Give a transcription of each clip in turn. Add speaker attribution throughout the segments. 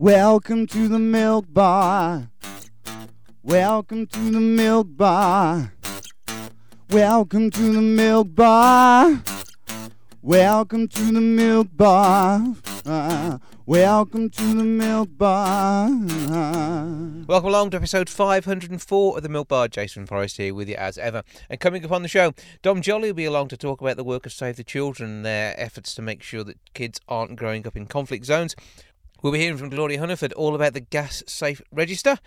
Speaker 1: Welcome to the milk bar. Welcome to the milk bar. Welcome to the milk bar. Welcome to the milk bar. Uh, welcome to the milk bar.
Speaker 2: Welcome along to episode 504 of the Milk Bar. Jason Forrest here with you as ever. And coming up on the show, Dom Joly will be along to talk about the work of Save the Children and their efforts to make sure that kids aren't growing up in conflict zones. We'll be hearing from Gloria Hunniford all about the gas safe register.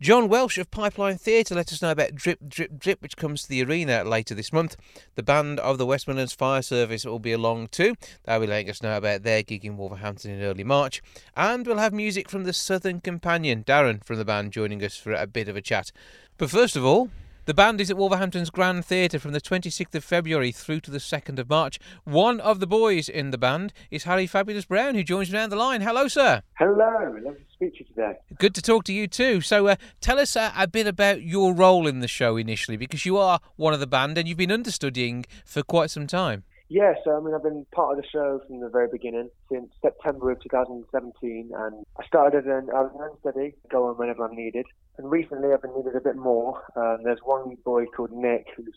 Speaker 2: John Welsh of Pipeline Theatre let us know about Drip Drip Drip, which comes to the arena later this month. The band of the West Midlands Fire Service will be along too. They'll be letting us know about their gig in Wolverhampton in early March. And we'll have music from the Southern Companion, Darren from the band, joining us for a bit of a chat. But first of all, the band is at Wolverhampton's Grand Theatre from the 26th of February through to the 2nd of March. One of the boys in the band is Harry Fabulous Brown, who joins me down the line. Hello, sir.
Speaker 3: Hello, lovely to speak to you today.
Speaker 2: Good to talk to you too. So, uh, tell us uh, a bit about your role in the show initially, because you are one of the band and you've been understudying for quite some time.
Speaker 3: Yeah, so I mean, I've been part of the show from the very beginning since September of 2017, and I started as an, I was an understudy, go on whenever I'm needed. And recently, I've been needed a bit more. Um, there's one boy called Nick who's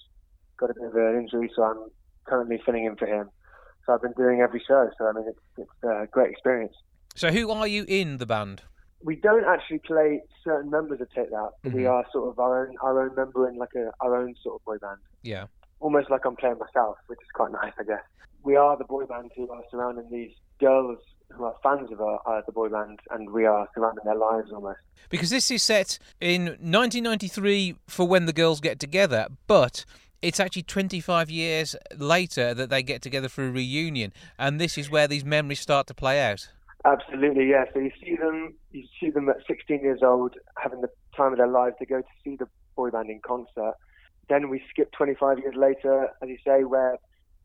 Speaker 3: got a bit of an injury, so I'm currently filling in for him. So I've been doing every show. So I mean, it's it's a great experience.
Speaker 2: So, who are you in the band?
Speaker 3: We don't actually play certain members of Take That. but We are sort of our own our own member in like a our own sort of boy band.
Speaker 2: Yeah.
Speaker 3: Almost like I'm playing myself, which is quite nice, I guess. We are the boy band who are surrounding these girls who are fans of our, uh, the boy band, and we are surrounding their lives almost.
Speaker 2: Because this is set in 1993 for when the girls get together, but it's actually 25 years later that they get together for a reunion, and this is where these memories start to play out.
Speaker 3: Absolutely, yeah. So you see them, you see them at 16 years old, having the time of their lives. They go to see the boy band in concert. Then we skip 25 years later, as you say, where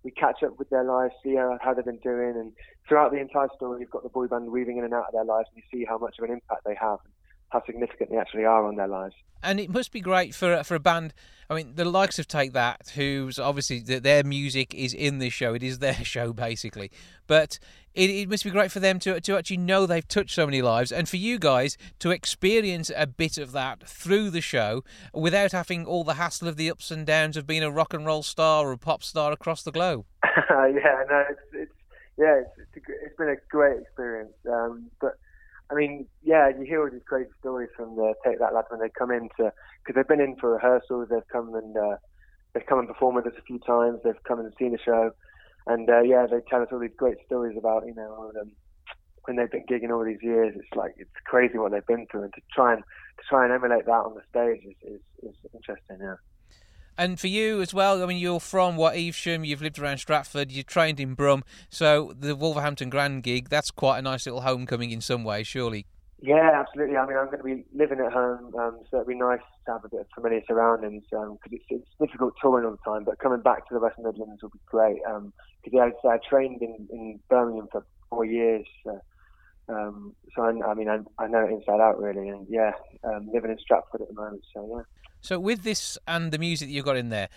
Speaker 3: we catch up with their lives, see how, how they've been doing, and throughout the entire story, you've got the boy band weaving in and out of their lives, and you see how much of an impact they have, how significant they actually are on their lives.
Speaker 2: And it must be great for for a band. I mean, the likes of Take That, who's obviously their music is in this show. It is their show basically, but it, it must be great for them to to actually know they've touched so many lives, and for you guys to experience a bit of that through the show without having all the hassle of the ups and downs of being a rock and roll star or a pop star across the globe.
Speaker 3: yeah, no, it's, it's yeah, it's, it's, a, it's been a great experience. Um, but I mean, yeah, you hear all these crazy stories from the Take That Lad when they come in to because they've been in for rehearsals. They've come and uh, they've come and performed with us a few times. They've come and seen the show, and uh, yeah, they tell us all these great stories about you know um, when they've been gigging all these years. It's like it's crazy what they've been through, and to try and to try and emulate that on the stage is is, is interesting. Yeah.
Speaker 2: And for you as well, I mean, you're from what Evesham, you've lived around Stratford, you trained in Brum, so the Wolverhampton Grand gig, that's quite a nice little homecoming in some way, surely.
Speaker 3: Yeah, absolutely. I mean, I'm going to be living at home, um, so it'd be nice to have a bit of familiar surroundings because it's, it's difficult touring all the time. But coming back to the West Midlands will be great. Because yeah, I, I trained in, in Birmingham for four years, so, um, so I, I mean, I, I know it inside out really. And yeah, um, living in Stratford at the moment, so yeah.
Speaker 2: So with this and the music that you've got in there,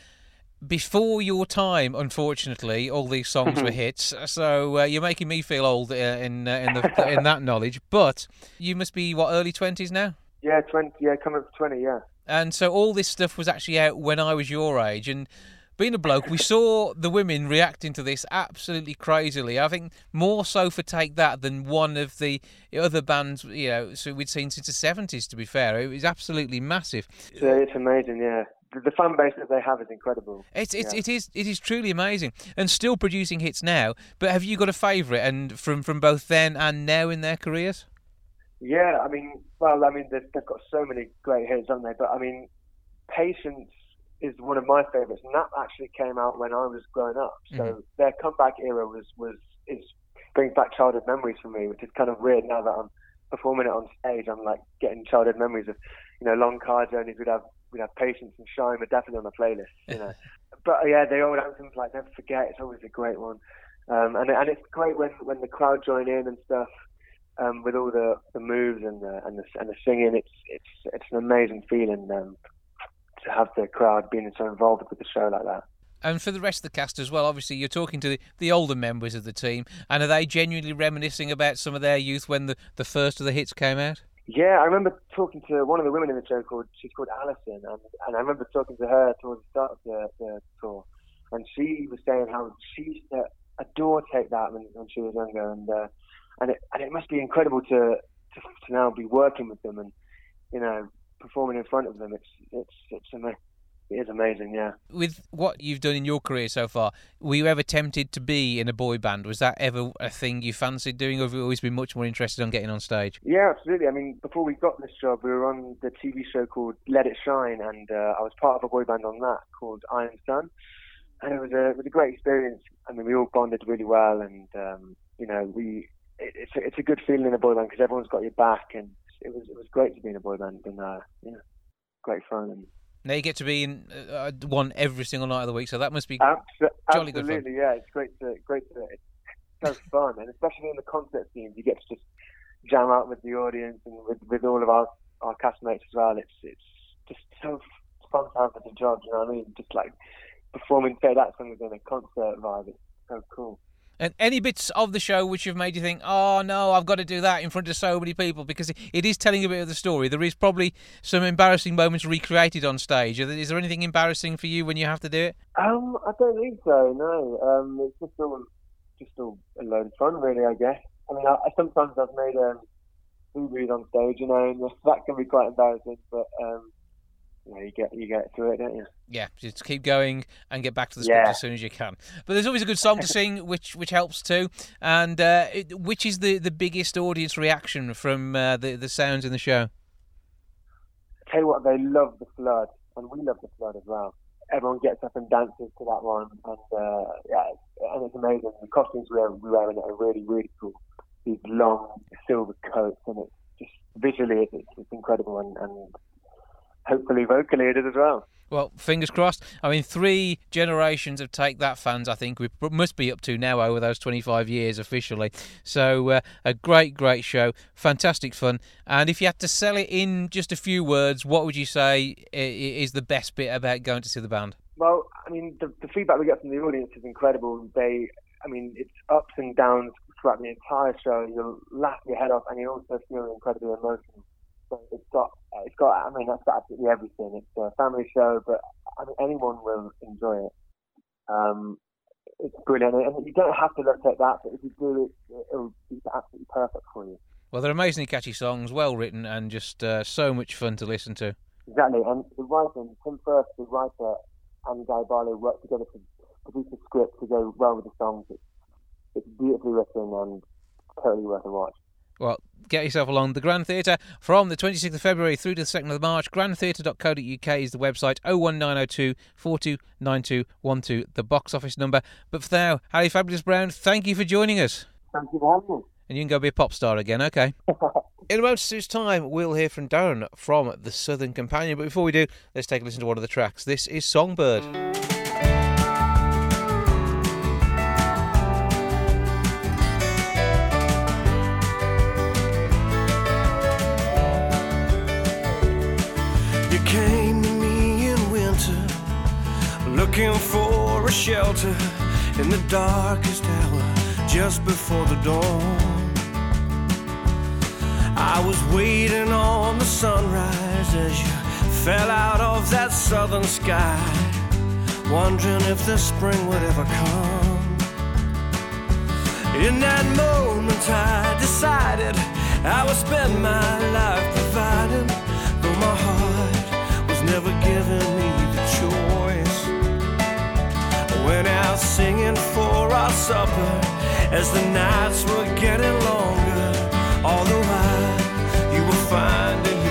Speaker 2: before your time, unfortunately, all these songs were hits. So uh, you're making me feel old uh, in uh, in the in that knowledge. But you must be what early twenties now,
Speaker 3: Yeah, twenty. Yeah, coming up to twenty. Yeah.
Speaker 2: and so all this stuff was actually out when I was your age. And being a bloke, we saw the women reacting to this absolutely crazily. I think more so for Take That than one of the other bands, you know, so we'd seen since the seventies. To be fair, it was absolutely massive.
Speaker 3: So it's amazing. Yeah. The, fan base that they have is incredible.
Speaker 2: It's it's
Speaker 3: Yeah.
Speaker 2: it is it is truly amazing, and still producing hits now. But have you got a favourite, and from from both then and now in their careers?
Speaker 3: Yeah, I mean, well, I mean, they've, they've got so many great hits, haven't they? But I mean, Patience is one of my favourites, and that actually came out when I was growing up. So
Speaker 2: Mhm.
Speaker 3: their comeback era was was is brings back childhood memories for me, which is kind of weird now that I'm performing it on stage. I'm like getting childhood memories of, you know, long car journeys. We'd have we'd have Patience and Shine were definitely on the playlist, you know. but uh, yeah, the old anthems like Never Forget, it's always a great one. Um, and and it's great when when the crowd join in and stuff um, with all the, the moves and the and the and the singing. It's it's it's an amazing feeling um, to have the crowd being so involved with the show like that.
Speaker 2: And for the rest of the cast as well, obviously you're talking to the, the older members of the team, and are they genuinely reminiscing about some of their youth when the, the first of the hits came out?
Speaker 3: Yeah, I remember talking to one of the women in the show called she's called Alison, and, and I remember talking to her towards the start of the, the tour, and she was saying how she used to adore Take That when, when she was younger, and uh, and it and it must be incredible to, to to now be working with them and you know performing in front of them. It's it's it's amazing. It is amazing, yeah.
Speaker 2: With what you've done in your career so far, were you ever tempted to be in a boy band? Was that ever a thing you fancied doing, or have you always been much more interested in getting on stage?
Speaker 3: Yeah, absolutely. I mean, before we got this job, we were on the TV show called Let It Shine, and uh, I was part of a boy band on that called Iron Sun, and it was a it was a great experience. I mean, we all bonded really well, and um, you know, we it, it's a, it's a good feeling in a boy band because everyone's got your back, and it was it was great to be in a boy band, and uh, yeah, great fun and
Speaker 2: now you get to be in uh, uh, one every single night of the week, so that must be
Speaker 3: Absol-
Speaker 2: jolly good fun.
Speaker 3: Absolutely, yeah. It's great to great to it's so fun, and especially in the concert scenes, you get to just jam out with the audience and with, with all of our our castmates as well. It's it's just so fun to have as a job. You know what I mean? Just like performing, say that song within a concert vibe. It's so cool.
Speaker 2: And any bits of the show which have made you think, oh no, I've got to do that in front of so many people because it is telling a bit of the story. There is probably some embarrassing moments recreated on stage. Is there anything embarrassing for you when you have to do it?
Speaker 3: Um, I don't think so. No, um, it's just all just all a load of fun, really. I guess. I mean, I, sometimes I've made um, food on stage, you know, and that can be quite embarrassing. But um, you, know, you get you get through it, don't you?
Speaker 2: Yeah, just keep going and get back to the script yeah. as soon as you can. But there's always a good song to sing, which which helps too. And uh, it, which is the, the biggest audience reaction from uh, the the sounds in the show?
Speaker 3: I tell you what, they love the flood, and we love the flood as well. Everyone gets up and dances to that one, and uh, yeah, and it's amazing. The costumes we wear, we wear in it are really really cool. These long silver coats, and it's just visually it's, it's incredible, and, and hopefully vocally it is as well.
Speaker 2: Well, fingers crossed. I mean, three generations of Take That fans, I think we must be up to now over those 25 years officially. So, uh, a great, great show. Fantastic fun. And if you had to sell it in just a few words, what would you say is the best bit about going to see the band?
Speaker 3: Well, I mean, the, the feedback we get from the audience is incredible. They, I mean, it's ups and downs throughout the entire show. You'll laugh your head off and you also feel incredibly emotional. So it's got, it's got. I mean, that's got absolutely everything. It's a family show, but I mean, anyone will enjoy it. Um, it's brilliant, and you don't have to look at that, but if you do, it, it'll be absolutely perfect for you.
Speaker 2: Well, they're amazingly catchy songs, well written, and just uh, so much fun to listen to.
Speaker 3: Exactly, and the writing, Tim Firth, the writer, and Gary Barlow worked together to produce a script to go well with the songs. It's, it's beautifully written and totally worth a watch.
Speaker 2: Well, get yourself along. The Grand Theatre from the 26th of February through to the 2nd of March. grandtheatre.co.uk is the website 01902 429212, the box office number. But for now, Harry Fabulous Brown, thank you for joining us.
Speaker 3: Thank you for having me.
Speaker 2: And you can go be a pop star again, okay? In a moment's time, we'll hear from Darren from The Southern Companion. But before we do, let's take a listen to one of the tracks. This is Songbird. Looking for a shelter in the darkest hour just before the dawn. I was waiting on the sunrise as you fell out of that southern sky, wondering if the spring would ever come. In that moment, I decided I would spend my life providing, singing for our supper as the nights were getting longer. All the while you were finding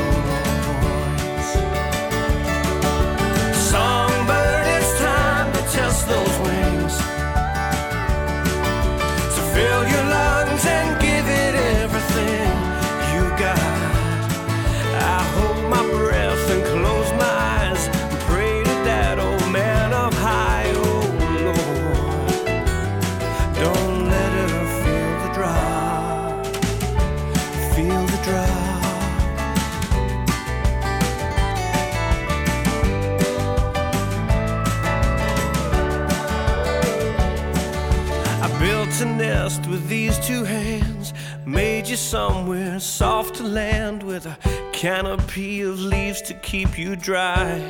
Speaker 4: best with these two hands. Made you somewhere soft to land with a canopy of leaves to keep you dry.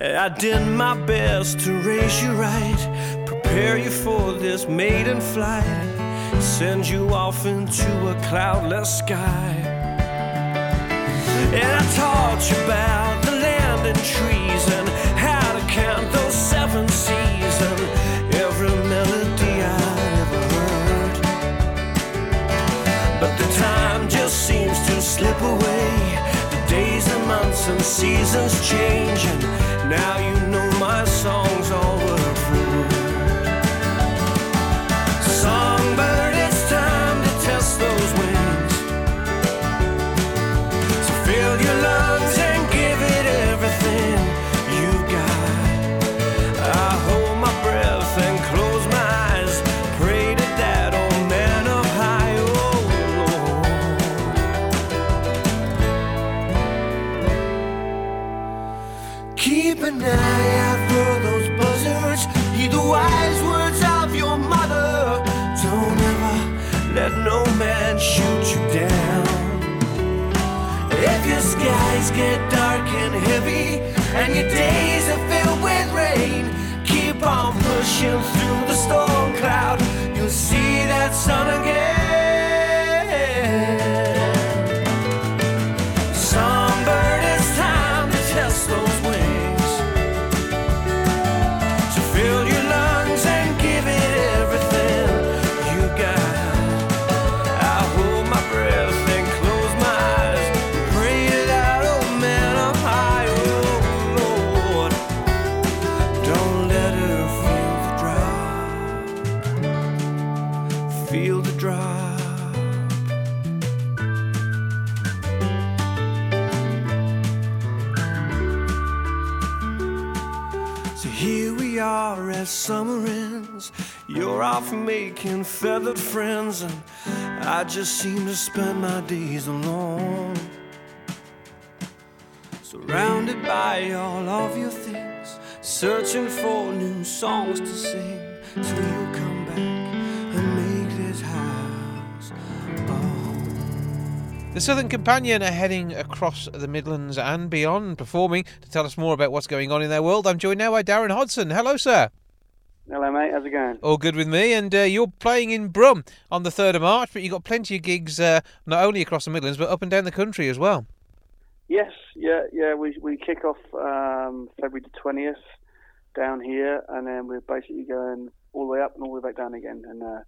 Speaker 4: I did my best to raise you right, prepare you for this maiden flight, send you off into a cloudless sky. And I taught you about the land and trees and how to count those seven seas away. The days and months and seasons change, and now you know my songs all get dark and heavy and your days are filled with rain, keep on pushing through the storm cloud. You'll see that sun again. Making feathered friends, and I just seem to spend my days alone. Surrounded by all of your things, searching for new songs to sing till you come back and make this house.
Speaker 2: The Southern Companion are heading across the Midlands and beyond, performing to tell us more about what's going on in their world. I'm joined now by Darren Hodson. Hello, sir.
Speaker 5: Hello, mate. How's it going?
Speaker 2: All good with me, and uh, you're playing in Brum on the 3rd of March, but you've got plenty of gigs uh, not only across the Midlands, but up and down the country as well.
Speaker 5: Yes, yeah, yeah. We we kick off um, February the twentieth down here, and then we're basically going all the way up and all the way back down again. And uh,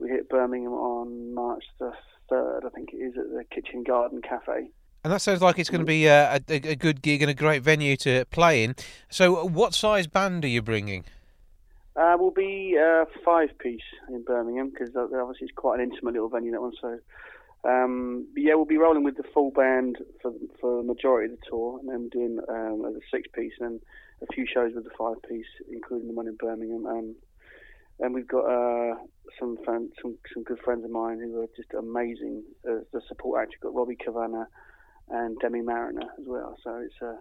Speaker 5: we hit Birmingham on March the third, I think it is, at the Kitchen Garden Cafe.
Speaker 2: And that sounds like it's going to be uh, a, a, a good gig and a great venue to play in. So, what size band are you bringing?
Speaker 5: Uh, we'll be uh, five piece in Birmingham because obviously it's quite an intimate little venue that one. So um, yeah, we'll be rolling with the full band for for the majority of the tour, and then doing um, as a six piece, and a few shows with the five piece, including the one in Birmingham. Um, and we've got uh, some fan, some some good friends of mine who are just amazing. as the support act, you've got Robbie Cavanagh and Demi Marriner as well. So it's uh,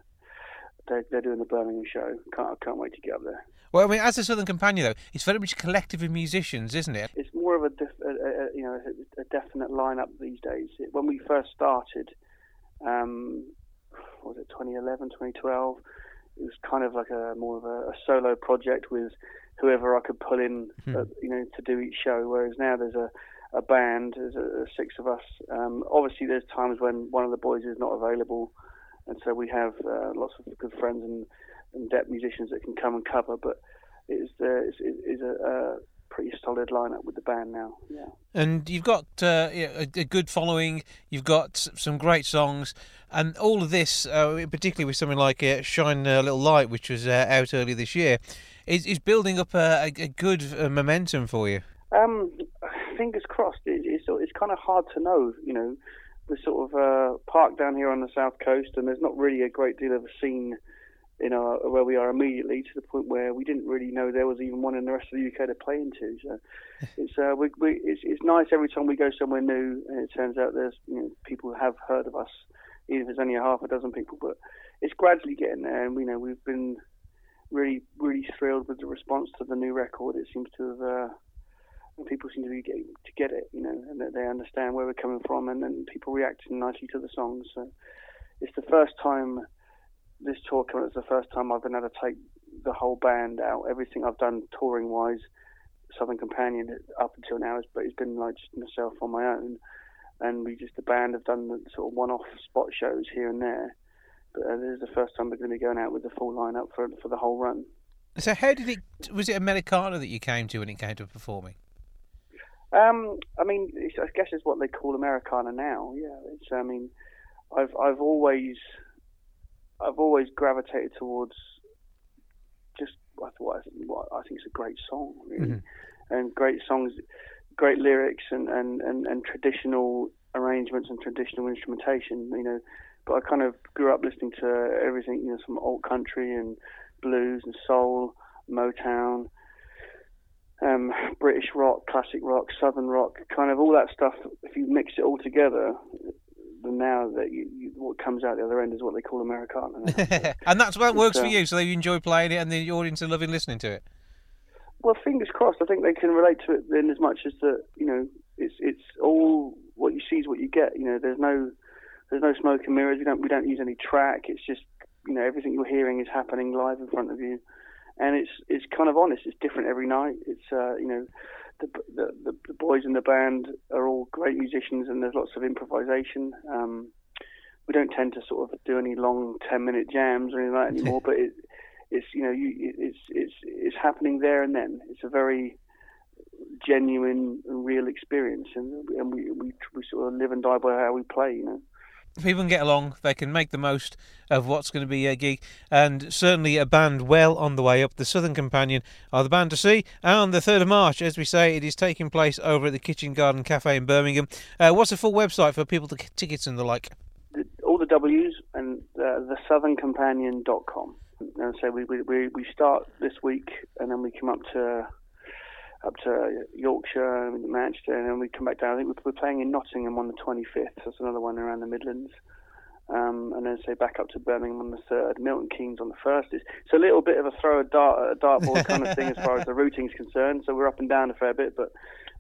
Speaker 5: they're, they're doing the Birmingham show. Can't I can't wait to get up there.
Speaker 2: Well, I mean, as a Southern Companion, though, it's very much a collective of musicians, isn't it?
Speaker 5: It's more of a, def, a, a you know a, definite lineup these days. When we first started, um, was it 2011, 2012? It was kind of like a more of a, a solo project with whoever I could pull in,
Speaker 2: Hmm.
Speaker 5: uh, you know, to do each show. Whereas now there's a a band, there's a six of us. Um, obviously, there's times when one of the boys is not available, and so we have uh, lots of good friends and, and depth musicians that can come and cover. But it's uh, it's, it's a, a pretty solid lineup with the band now. Yeah.
Speaker 2: And you've got uh, a, a good following. You've got some great songs, and all of this, uh, particularly with something like uh, "Shine a Little Light," which was uh, out earlier this year, is, is building up a, a, good uh, momentum for you.
Speaker 5: Um, fingers crossed. It, it's it's kind of hard to know. You know, the sort of uh, park down here on the south coast, and there's not really a great deal of a scene in our where we are immediately to the point where we didn't really know there was even one in the rest of the UK to play into. So it's uh, we, we it's, it's nice every time we go somewhere new, and it turns out there's you know people who have heard of us, even if it's only a half a dozen people. But it's gradually getting there, and we know we've been really really thrilled with the response to the new record. It seems to have. Uh, and people seem to be getting to get it, you know, and that they understand where we're coming from, and then people reacting nicely to the songs. So it's the first time this tour coming. It's the first time I've been able to take the whole band out. Everything I've done touring wise, Southern Companion up until now, has, but it's been like just myself on my own, and we just the band have done the sort of one-off spot shows here and there. But uh, this is the first time we're going to be going out with the full lineup for for the whole run.
Speaker 2: So how did it? Was it Americana that you came to when it came to performing?
Speaker 5: Um, I mean, it's, I guess it's what they call Americana now. Yeah, it's. I mean, I've I've always I've always gravitated towards just what I think, what I think is a great song, really,
Speaker 2: Mm-hmm.
Speaker 5: and great songs, great lyrics, and, and, and, and traditional arrangements and traditional instrumentation. You know, but I kind of grew up listening to everything, you know, some old country and blues and soul, Motown um, British rock, classic rock, southern rock, kind of all that stuff. If you mix it all together, now that you, you, what comes out the other end is what they call Americana.
Speaker 2: and that's what works for
Speaker 5: uh,
Speaker 2: you. So you enjoy playing it, and the audience are loving listening to it.
Speaker 5: well, fingers crossed. I think they can relate to it then as much as that. You know, it's it's all what you see is what you get. You know, there's no there's no smoke and mirrors. We don't we don't use any track. It's just you know everything you're hearing is happening live in front of you, and it's it's kind of honest. It's different every night. It's uh, you know. The, the, the, boys in the band are all great musicians, and there's lots of improvisation. Um, we don't tend to sort of do any long ten minute jams or anything like that anymore. but it, it's you know you, it's it's it's happening there and then. It's a very genuine and real experience, and and we we we sort of live and die by how we play. You know.
Speaker 2: People can get along, they can make the most of what's going to be a gig, and certainly a band well on the way up. The Southern Companion are the band to see, and the 3rd of March, as we say, it is taking place over at the Kitchen Garden Cafe in Birmingham. Uh, what's the full website for people to get tickets and the like?
Speaker 5: All the W's and uh, thesoutherncompanion.com. And so we we we start this week, and then we come up to up to Yorkshire and Manchester, and then we come back down. I think we're, playing in Nottingham on the 25th. So that's another one around the Midlands. Um, and then say back up to Birmingham on the third, Milton Keynes on the first. It's, it's a little bit of a throw a dart, a dartboard kind of thing as far as the routing is concerned. So we're up and down a fair bit, but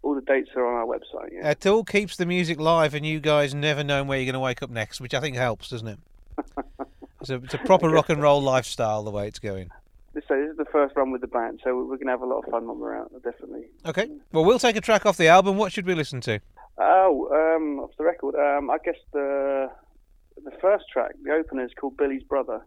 Speaker 5: all the dates are on our website. Yeah.
Speaker 2: It all keeps the music live, and you guys never know where you're going to wake up next, which I think helps, doesn't it? It's a, it's a proper rock and roll lifestyle the way it's going.
Speaker 5: So this is the first run with the band, so we're gonna have a lot of fun when we're out, definitely.
Speaker 2: Okay. Well, we'll take a track off the album. What should we listen to?
Speaker 5: Oh, um, off the record, um, I guess the the first track, the opener, is called Billy's Brother.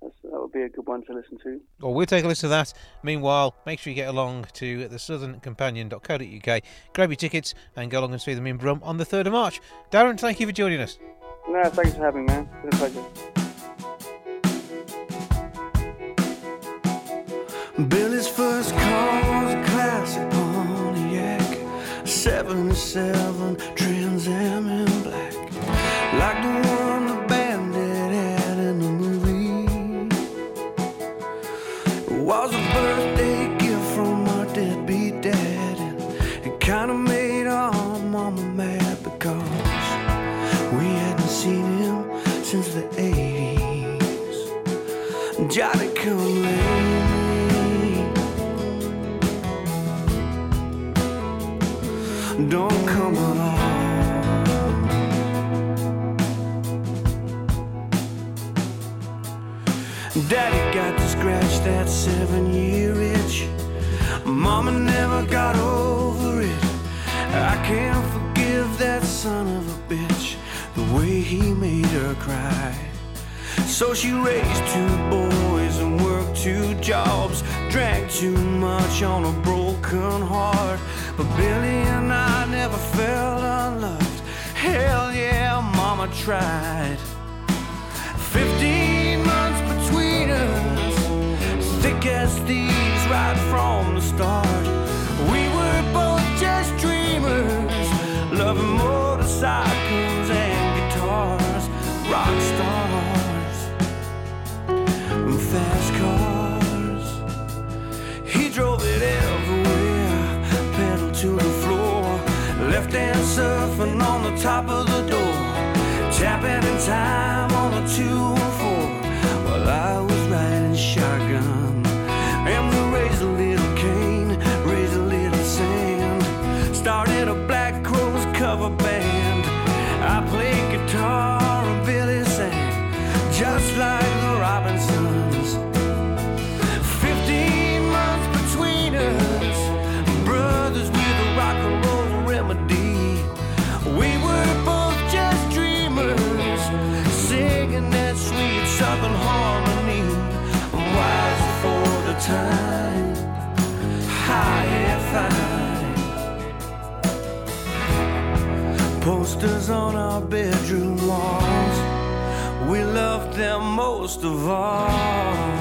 Speaker 5: That's, that would be a good one to listen to.
Speaker 2: Well, we'll take a listen to that. Meanwhile, make sure you get along to the southerncompanion.co.uk, grab your tickets, and go along and see them in Brum on the 3rd of March. Darren, thank you for joining us.
Speaker 5: No, thanks for having me, man. It's been a pleasure.
Speaker 4: Pontiac, 77 scratch that seven year itch. Mama never got over it. I can't forgive that son of a bitch the way he made her cry. So she raised two boys and worked two jobs, drank too much on a broken heart. But Billy and I never felt unloved. Hell yeah, Mama tried. Thieves right from the start. We were both just dreamers, loving motorcycles and guitars, rock stars, and fast cars. He drove it everywhere, pedal to the floor, left hand surfing on the top of the door, tapping in time time, high and fine. Posters on our bedroom walls, we loved them most of all.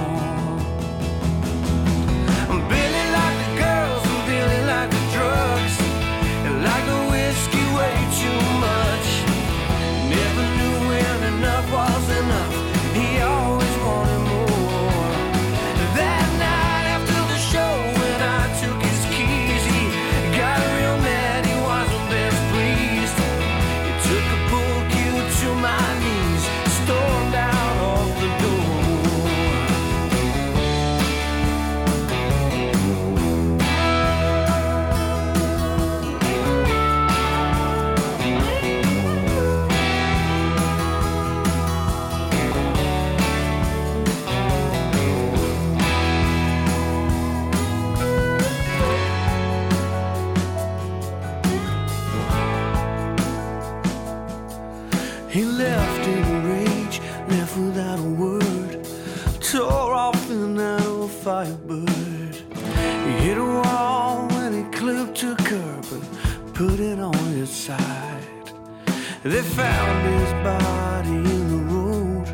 Speaker 4: They found his body in the road.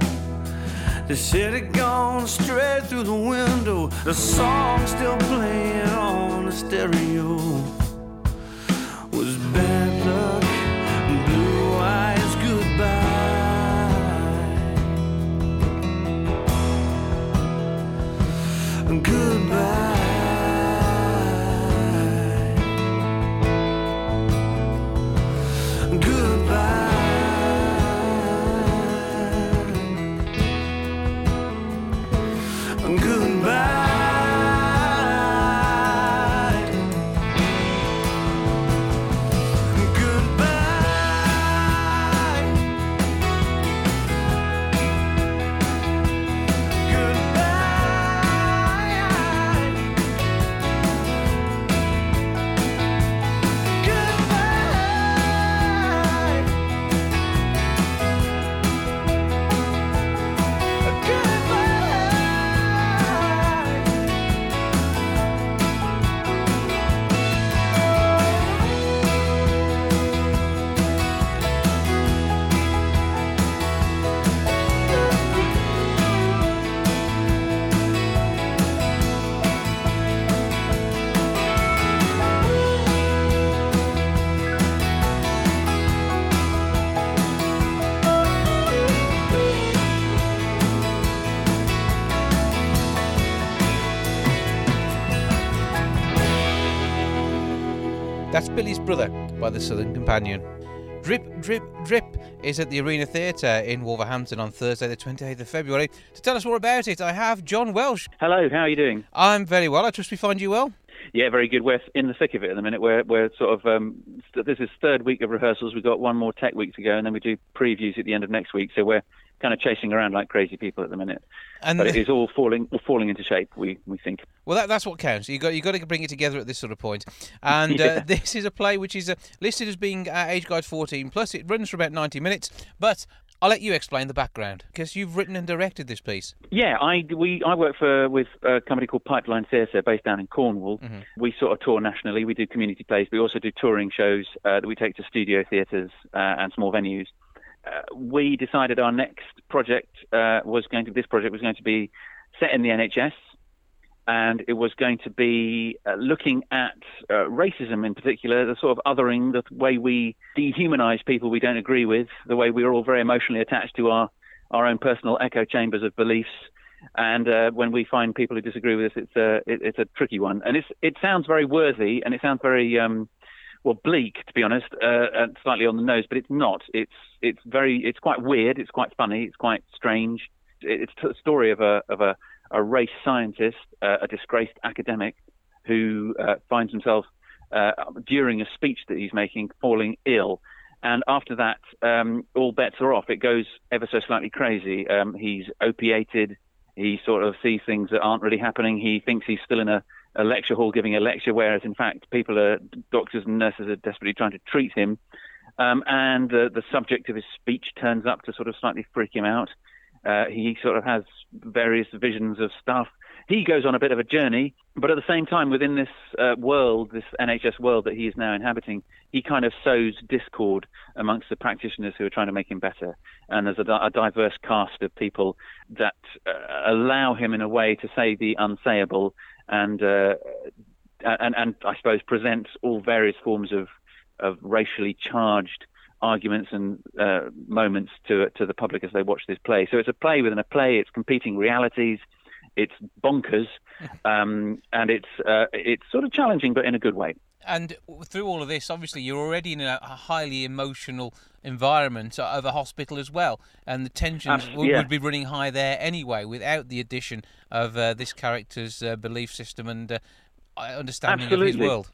Speaker 4: They said it gone straight through the window. The song still playing on the stereo was bad luck.
Speaker 2: The Southern Companion. Drip, Drip, Drip is at the Arena Theatre in Wolverhampton on Thursday, the 28th of February. To tell us more about it, I have John Welsh.
Speaker 6: Hello, how are you doing?
Speaker 2: I'm very well. I trust we find you well.
Speaker 6: Yeah, very good. We're in the thick of it at the minute. We're we're sort of um, st- this is third week of rehearsals. We've got one more tech week to go, and then we do previews at the end of next week. So we're kind of chasing around like crazy people at the minute.
Speaker 2: And
Speaker 6: But it is all falling falling into shape. We we think.
Speaker 2: Well, that, that's what counts. You got you got to bring it together at this sort of point. And uh, this is a play which is uh, listed as being uh, age guide 14 plus. It runs for about 90 minutes. But I'll let you explain the background because you've written and directed this piece.
Speaker 6: Yeah, I we I work for with a company called Pipeline Theatre based down in Cornwall. Mm-hmm. We sort of tour nationally. We do community plays. We also do touring shows uh, that we take to studio theatres uh, and small venues. Uh, we decided our next project uh, was going to this project was going to be set in the NHS, and it was going to be uh, looking at uh, racism in particular, the sort of othering, the way we dehumanize people we don't agree with, the way we're all very emotionally attached to our our own personal echo chambers of beliefs. And uh, when we find people who disagree with us, it's a it, it's a tricky one, and it's it sounds very worthy, and it sounds very um, well bleak to be honest, uh, and slightly on the nose, but it's not. It's it's very it's quite weird. It's quite funny. It's quite strange. It's a story of a of a, a race scientist, uh, a disgraced academic, who uh, finds himself uh, during a speech that he's making falling ill, And after that, um, all bets are off. It goes ever so slightly crazy. Um, he's opiated. He sort of sees things that aren't really happening. He thinks he's still in a, a lecture hall giving a lecture, whereas in fact, people are doctors and nurses are desperately trying to treat him. Um, and uh, the subject of his speech turns up to sort of slightly freak him out. Uh, he sort of has various visions of stuff. He goes on a bit of a journey, but at the same time, within this uh, world, this NHS world that he is now inhabiting, he kind of sows discord amongst the practitioners who are trying to make him better. And there's a, a diverse cast of people that uh, allow him, in a way, to say the unsayable and, uh, and, and I suppose present all various forms of, of racially charged arguments and uh, moments to to the public as they watch this play. So it's a play within a play. It's competing realities. It's bonkers, um, and it's uh, it's sort of challenging, but in a good way.
Speaker 2: And through all of this, obviously, you're already in a highly emotional environment of a hospital as well, and the tensions would, yeah. would, be running high there anyway, without the addition of uh, this character's uh, belief system and uh, understanding
Speaker 6: Absolutely.
Speaker 2: of his world.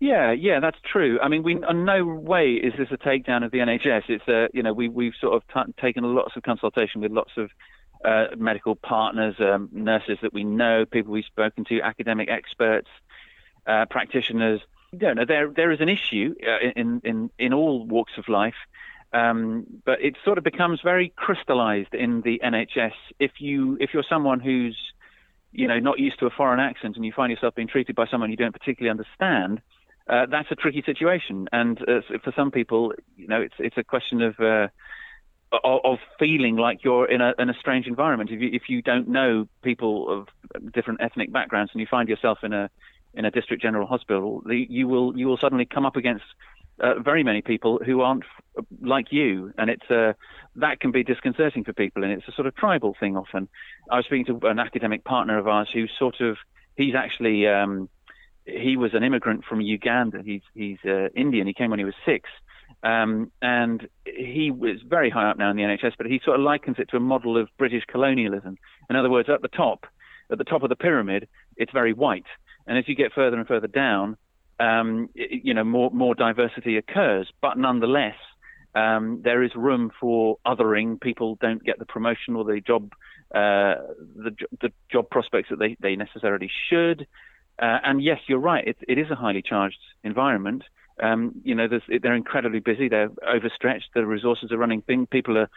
Speaker 6: Yeah, yeah, that's true. I mean, we in no way is this a takedown of the NHS. It's a, you know, we we've sort of t- taken lots of consultation with lots of uh, medical partners, um, nurses that we know, people we've spoken to, academic experts, uh, practitioners. You don't know there there is an issue uh, in in in all walks of life, um, but it sort of becomes very crystallized in the NHS. If you if you're someone who's you know not used to a foreign accent and you find yourself being treated by someone you don't particularly understand uh, that's a tricky situation. And uh, for some people, you know, it's it's a question of uh, of feeling like you're in a in a strange environment. If you if you don't know people of different ethnic backgrounds and you find yourself in a in a district general hospital, you will you will suddenly come up against uh, very many people who aren't like you, and it's uh, that can be disconcerting for people, and it's a sort of tribal thing often. I was speaking to an academic partner of ours who sort of he's actually um, he was an immigrant from Uganda. He's he's uh, Indian. He came when he was six, um, and he was very high up now in the NHS. But he sort of likens it to a model of British colonialism. In other words, at the top, at the top of the pyramid, it's very white, and as you get further and further down, um, it, you know, more more diversity occurs. But nonetheless, um, there is room for othering. People don't get the promotion or the job, uh, the, the job prospects that they, they necessarily should. Uh, and yes, you're right. It, it is a highly charged environment. Um, you know, they're incredibly busy. They're overstretched. The resources are running thin. People are,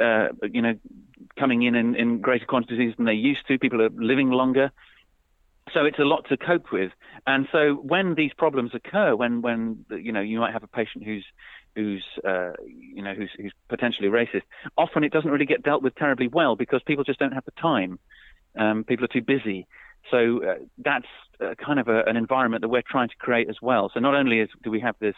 Speaker 6: uh, you know, coming in, in in greater quantities than they used to. People are living longer. So it's a lot to cope with. And so when these problems occur, when when you know you might have a patient who's who's uh, you know who's, who's potentially racist, often it doesn't really get dealt with terribly well because people just don't have the time. Um, people are too busy. So uh, that's uh, kind of a, an environment that we're trying to create as well. So not only is, do we have this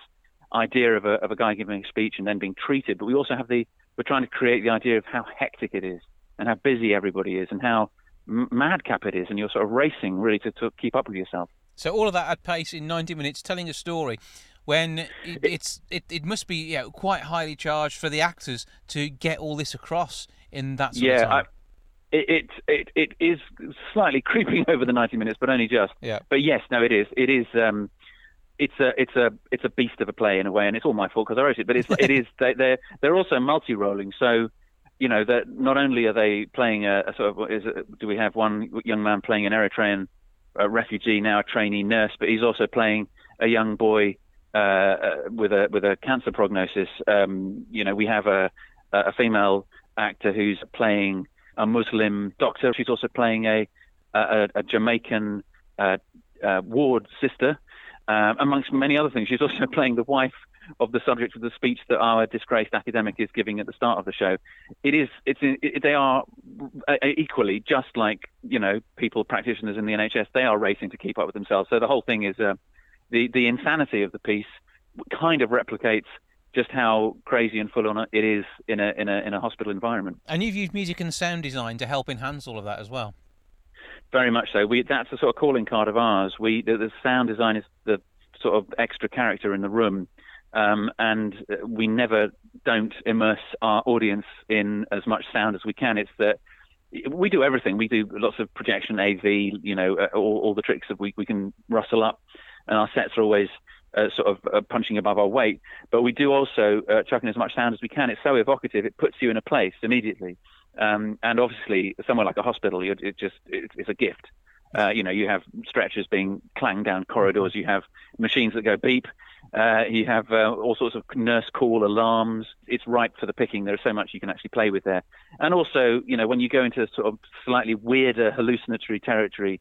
Speaker 6: idea of a, of a guy giving a speech and then being treated, but we also have the we're trying to create the idea of how hectic it is and how busy everybody is and how madcap it is, and you're sort of racing really to, to keep up with yourself.
Speaker 2: So all of that at pace in 90 minutes, telling a story when it, it's it, it must be know, quite highly charged for the actors to get all this across in that sort
Speaker 6: yeah,
Speaker 2: of time. I,
Speaker 6: it, it it is slightly creeping over the 90 minutes, but only just.
Speaker 2: Yeah.
Speaker 6: But yes, no, it is. It is. Um, it's a it's a it's a beast of a play in a way, and it's all my fault because I wrote it. But it's it is they, they're they're also multi-rolling. So you know that not only are they playing a, a sort of is it, do we have one young man playing an Eritrean a refugee now a trainee nurse, but he's also playing a young boy uh, uh with a with a cancer prognosis. Um, you know we have a a female actor who's playing a Muslim doctor. She's also playing a a, a Jamaican uh, uh, ward sister, um, amongst many other things. She's also playing the wife of the subject of the speech that our disgraced academic is giving at the start of the show. It is, it's, it, they are uh, equally just like you know people practitioners in the NHS. They are racing to keep up with themselves. So the whole thing is uh, the the insanity of the piece kind of replicates just how crazy and full on it is in a in a in a hospital environment.
Speaker 2: And you've used music and sound design to help enhance all of that as well.
Speaker 6: Very much so. We that's a sort of calling card of ours. We the, the sound design is the sort of extra character in the room. Um, and we never don't immerse our audience in as much sound as we can. It's that we do everything. We do lots of projection, AV, you know, uh, all, all the tricks that we, we can rustle up, and our sets are always uh, sort of uh, punching above our weight, but we do also uh, chuck in as much sound as we can. It's so evocative; it puts you in a place immediately. Um, and obviously, somewhere like a hospital, it just it's a gift. Uh, you know, you have stretchers being clanged down corridors. You have machines that go beep. Uh, you have uh, all sorts of nurse call alarms. It's ripe for the picking. There's so much you can actually play with there. And also, you know, when you go into sort of slightly weirder hallucinatory territory,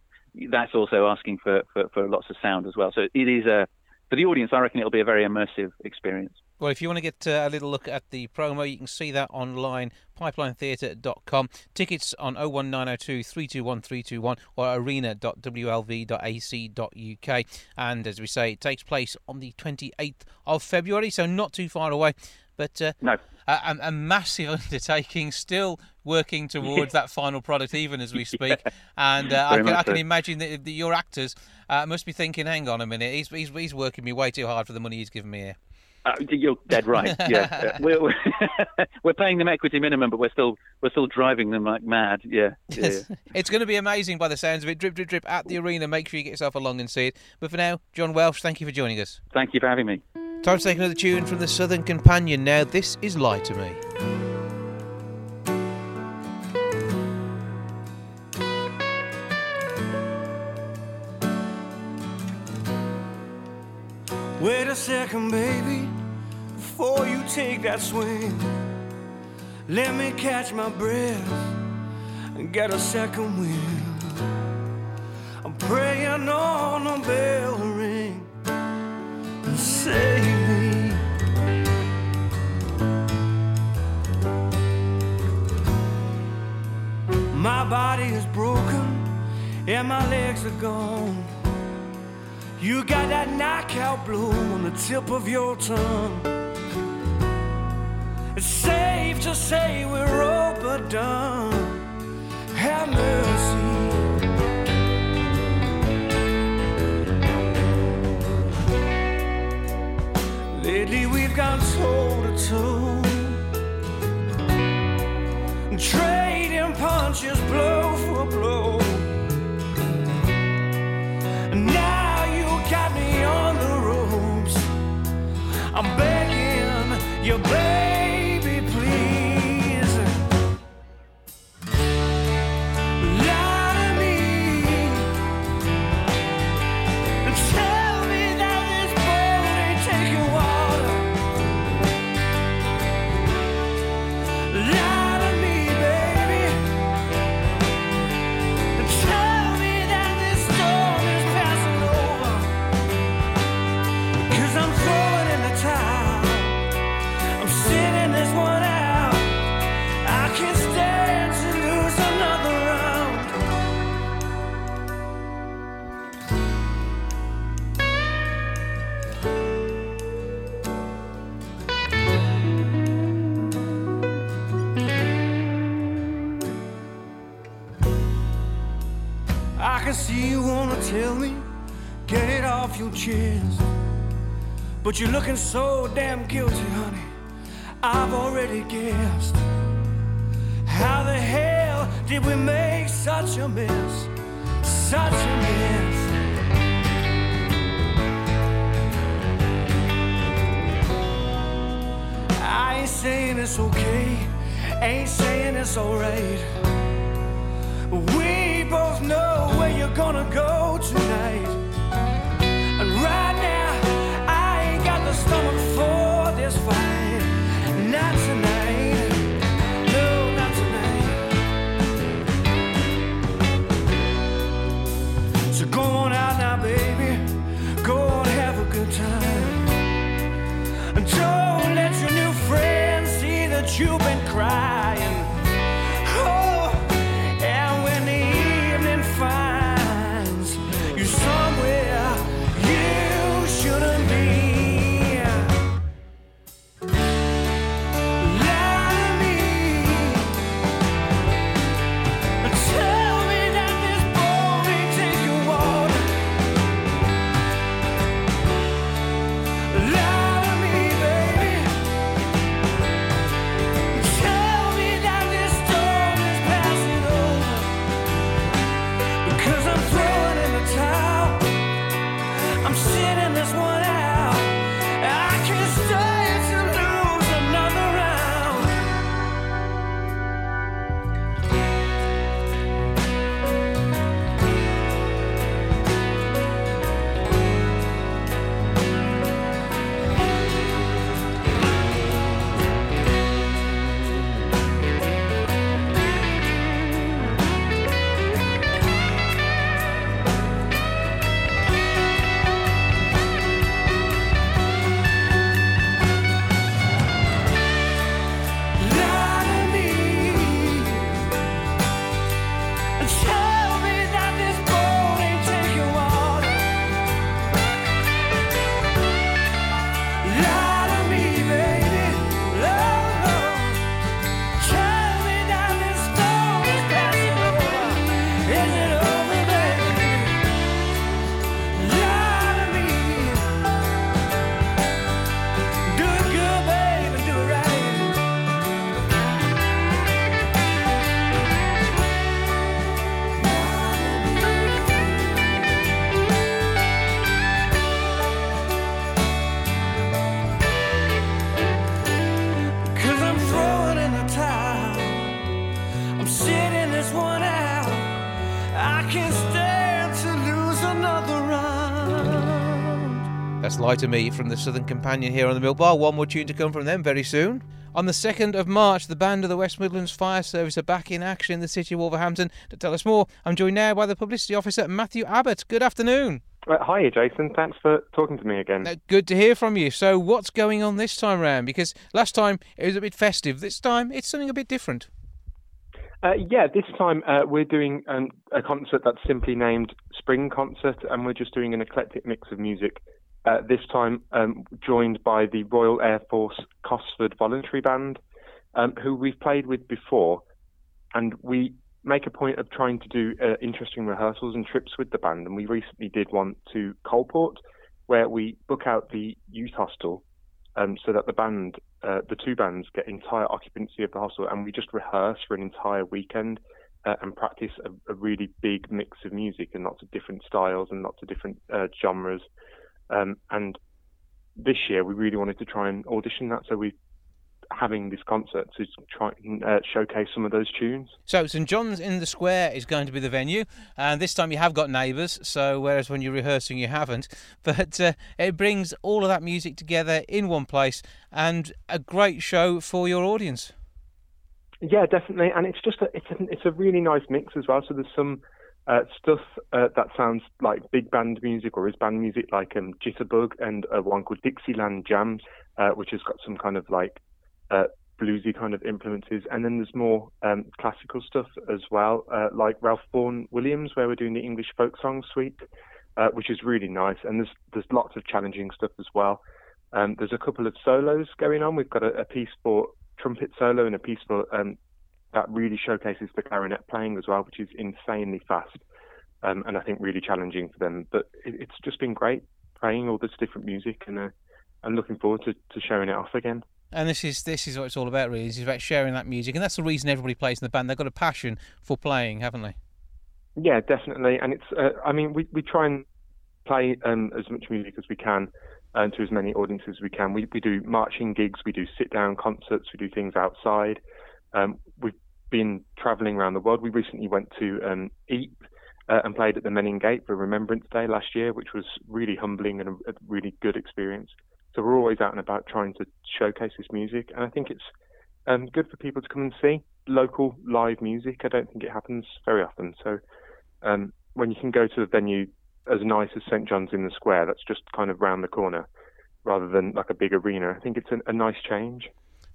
Speaker 6: that's also asking for, for, for lots of sound as well. So it is a for the audience, I reckon it'll be a very immersive experience.
Speaker 2: Well, if you want to get uh, a little look at the promo, you can see that online, pipelinetheatre.com. Tickets on 01902 321 321 or arena.wlv.ac.uk. And as we say, it takes place on the 28th of February, so not too far away. But uh,
Speaker 6: no.
Speaker 2: a, a, massive undertaking, still working towards that final product, even as we speak. Yeah. And uh, I, can, I can, imagine that, that your actors uh, must be thinking, hang on a minute, he's, he's, he's working me way too hard for the money he's given me here.
Speaker 6: Uh, you're dead right. Yeah, we're, we're, we're, paying them equity minimum, but we're still we're still driving them like mad. Yeah, yeah, yeah.
Speaker 2: it's going to be amazing by the sounds of it. Drip, drip, drip at the arena. Make sure you get yourself along and see it. But for now, John Welsh, thank you for joining us.
Speaker 6: Thank you for having me.
Speaker 2: Time to take another tune from the Southern Companion. Now, this is "Lie to Me."
Speaker 4: Wait a second, baby, before you take that swing. Let me catch my breath and get a second wind. I'm praying on a bell ring and body is broken and my legs are gone. You got that knockout blow on the tip of your tongue. It's safe to say we're all but done. Have mercy. Lately we've gone toe to toe, punches blow for blow. Now you got me on the ropes. I'm But you're looking so damn guilty, honey. I've already guessed. How the hell did we make such a mess? Such a mess. I ain't saying it's okay, ain't saying it's alright. We both know where you're gonna go Lie to Me
Speaker 2: from the Southern Companion here on the Milk Bar. One more tune to come from them very soon. On the 2nd of March, the band of the West Midlands Fire Service are back in action in the city of Wolverhampton. To tell us more, I'm joined now by the publicity officer, Matthew Abbott. Good afternoon.
Speaker 7: Uh, hi, Jason. Thanks for talking to me again.
Speaker 2: Uh, good to hear from you. So, what's going on this time round? Because last time it was a bit festive. This time it's something a bit different.
Speaker 7: Uh, yeah, this time uh, we're doing um, a concert that's simply named Spring Concert, and we're just doing an eclectic mix of music. Uh, this time, um, joined by the Royal Air Force Cosford Voluntary Band, um, who we've played with before, and we make a point of trying to do uh, interesting rehearsals and trips with the band. And we recently did one to Coalport, where we book out the youth hostel um, so that the band, uh, the two bands, get entire occupancy of the hostel, and we just rehearse for an entire weekend uh, and practice a, a, really big mix of music and lots of different styles and lots of different uh, genres. Um, and this year, we really wanted to try and audition that, so we're having this concert to try and uh, showcase some of those tunes.
Speaker 2: So St John's in the Square is going to be the venue, and this time you have got neighbours. So whereas when you're rehearsing you haven't, but uh, it brings all of that music together in one place and a great show for your audience.
Speaker 7: Yeah, definitely, and it's just a, it's a, it's a really nice mix as well. So there's some. Uh, stuff uh, that sounds like big band music or is band music, like um, Jitterbug and uh, one called Dixieland Jams, uh, which has got some kind of like uh, bluesy kind of influences, and then there's more um, classical stuff as well, uh, like Ralph Vaughan Williams, where we're doing the English folk song suite, which is really nice. And there's there's lots of challenging stuff as well. Um, there's a couple of solos going on. We've got a, a piece for trumpet solo and a piece for um, that really showcases the clarinet playing as well, which is insanely fast um, and I think really challenging for them. But it, it's just been great playing all this different music, and uh, I'm looking forward to, to showing it off again.
Speaker 2: And this is this is what it's all about really it's about sharing that music and that's the reason everybody plays in the band. They've got a passion for playing haven't they?
Speaker 7: Yeah definitely and it's uh, i mean we, we try and play um, as much music as we can and uh, to as many audiences as we can. We, we do marching gigs we do sit down concerts we do things outside. Um, we've been traveling around the world we recently went to um, Ypres uh, and played at the Menin Gate for Remembrance Day last year, which was really humbling and a, a really good experience. So we're always out and about trying to showcase this music, and I think it's um, good for people to come and see local live music. I don't think it happens very often. So um, when you can go to a venue as nice as St John's in the Square, that's just kind of round the corner, rather than like a big arena. I think it's a, a nice change.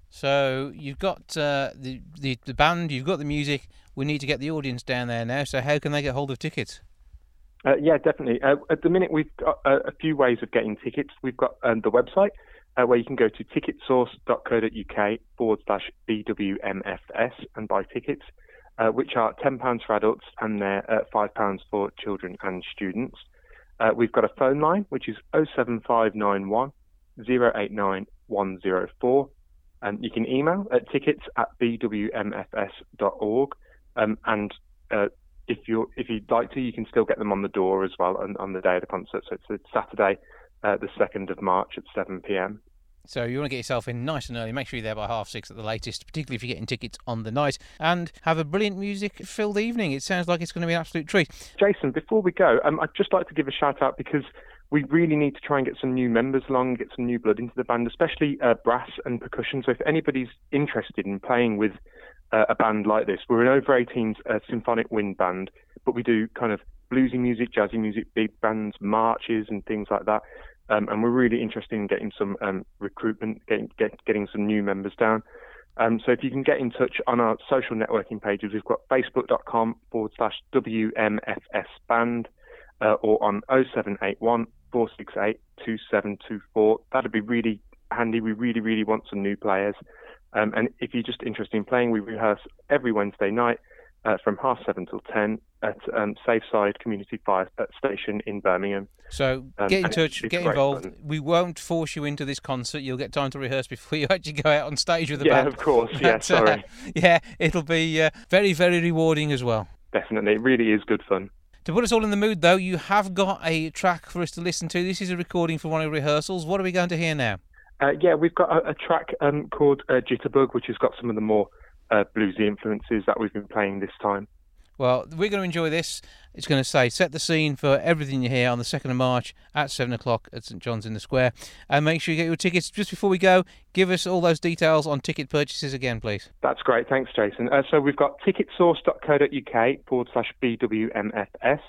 Speaker 2: So you've got uh, the, the the band, you've got the music. We need to get the audience down there now. So how can they get hold of tickets?
Speaker 7: Uh, yeah, definitely. Uh, at the minute, we've got uh, a few ways of getting tickets. We've got um, the website uh, where you can go to ticketsource.co.uk forward slash BWMFS and buy tickets, uh, which are £10 for adults and they're uh, £5 for children and students. we've got a phone line, which is 07591 089 104. And you can email at tickets at bwmfs.org. Um, and if you if you'd like to, you can still get them on the door as well on, on the day of the concert. So it's a Saturday, uh, the second of March at seven pm.
Speaker 2: So you want to get yourself in nice and early. Make sure you're there by half six at the latest, particularly if you're getting tickets on the night, and have a brilliant music-filled evening. It sounds like it's going to be an absolute treat.
Speaker 7: Jason, before we go, um, I'd just like to give a shout out because we really need to try and get some new members along, get some new blood into the band, especially uh, brass and percussion. So if anybody's interested in playing with uh, a band like this. We're an over 18s uh, symphonic wind band, but we do kind of bluesy music, jazzy music, big bands, marches, and things like that. Um, and we're really interested in getting some um, recruitment, getting get, getting some new members down. Um, so if you can get in touch on our social networking pages, we've got facebook.com forward slash WMFS band uh, or on 0781 468 2724. That'd be really handy. We really, really want some new players. Um, and if you're just interested in playing, we rehearse every Wednesday night uh, from half seven till ten at um, Safeside Community Fire Station in Birmingham.
Speaker 2: So um, get in touch, get involved. Fun. We won't force you into this concert. You'll get time to rehearse before you actually go out on stage with the
Speaker 7: yeah,
Speaker 2: band.
Speaker 7: Yeah, of course. But, yeah, sorry. Uh,
Speaker 2: yeah, it'll be uh, very, very rewarding as well.
Speaker 7: Definitely, it really is good fun.
Speaker 2: To put us all in the mood, though, you have got a track for us to listen to. This is a recording for one of the rehearsals. What are we going to hear now?
Speaker 7: Uh, yeah, we've got a, a track um, called uh, Jitterbug, which has got some of the more uh, bluesy influences that we've been playing this time.
Speaker 2: Well, we're going to enjoy this. It's going to say set the scene for everything you hear on the 2nd of March at 7 o'clock at St John's in the Square. And make sure you get your tickets. Just before we go, give us all those details on ticket purchases again, please.
Speaker 7: That's great. Thanks, Jason. Uh, so we've got ticketsource.co.uk forward slash BWMFS.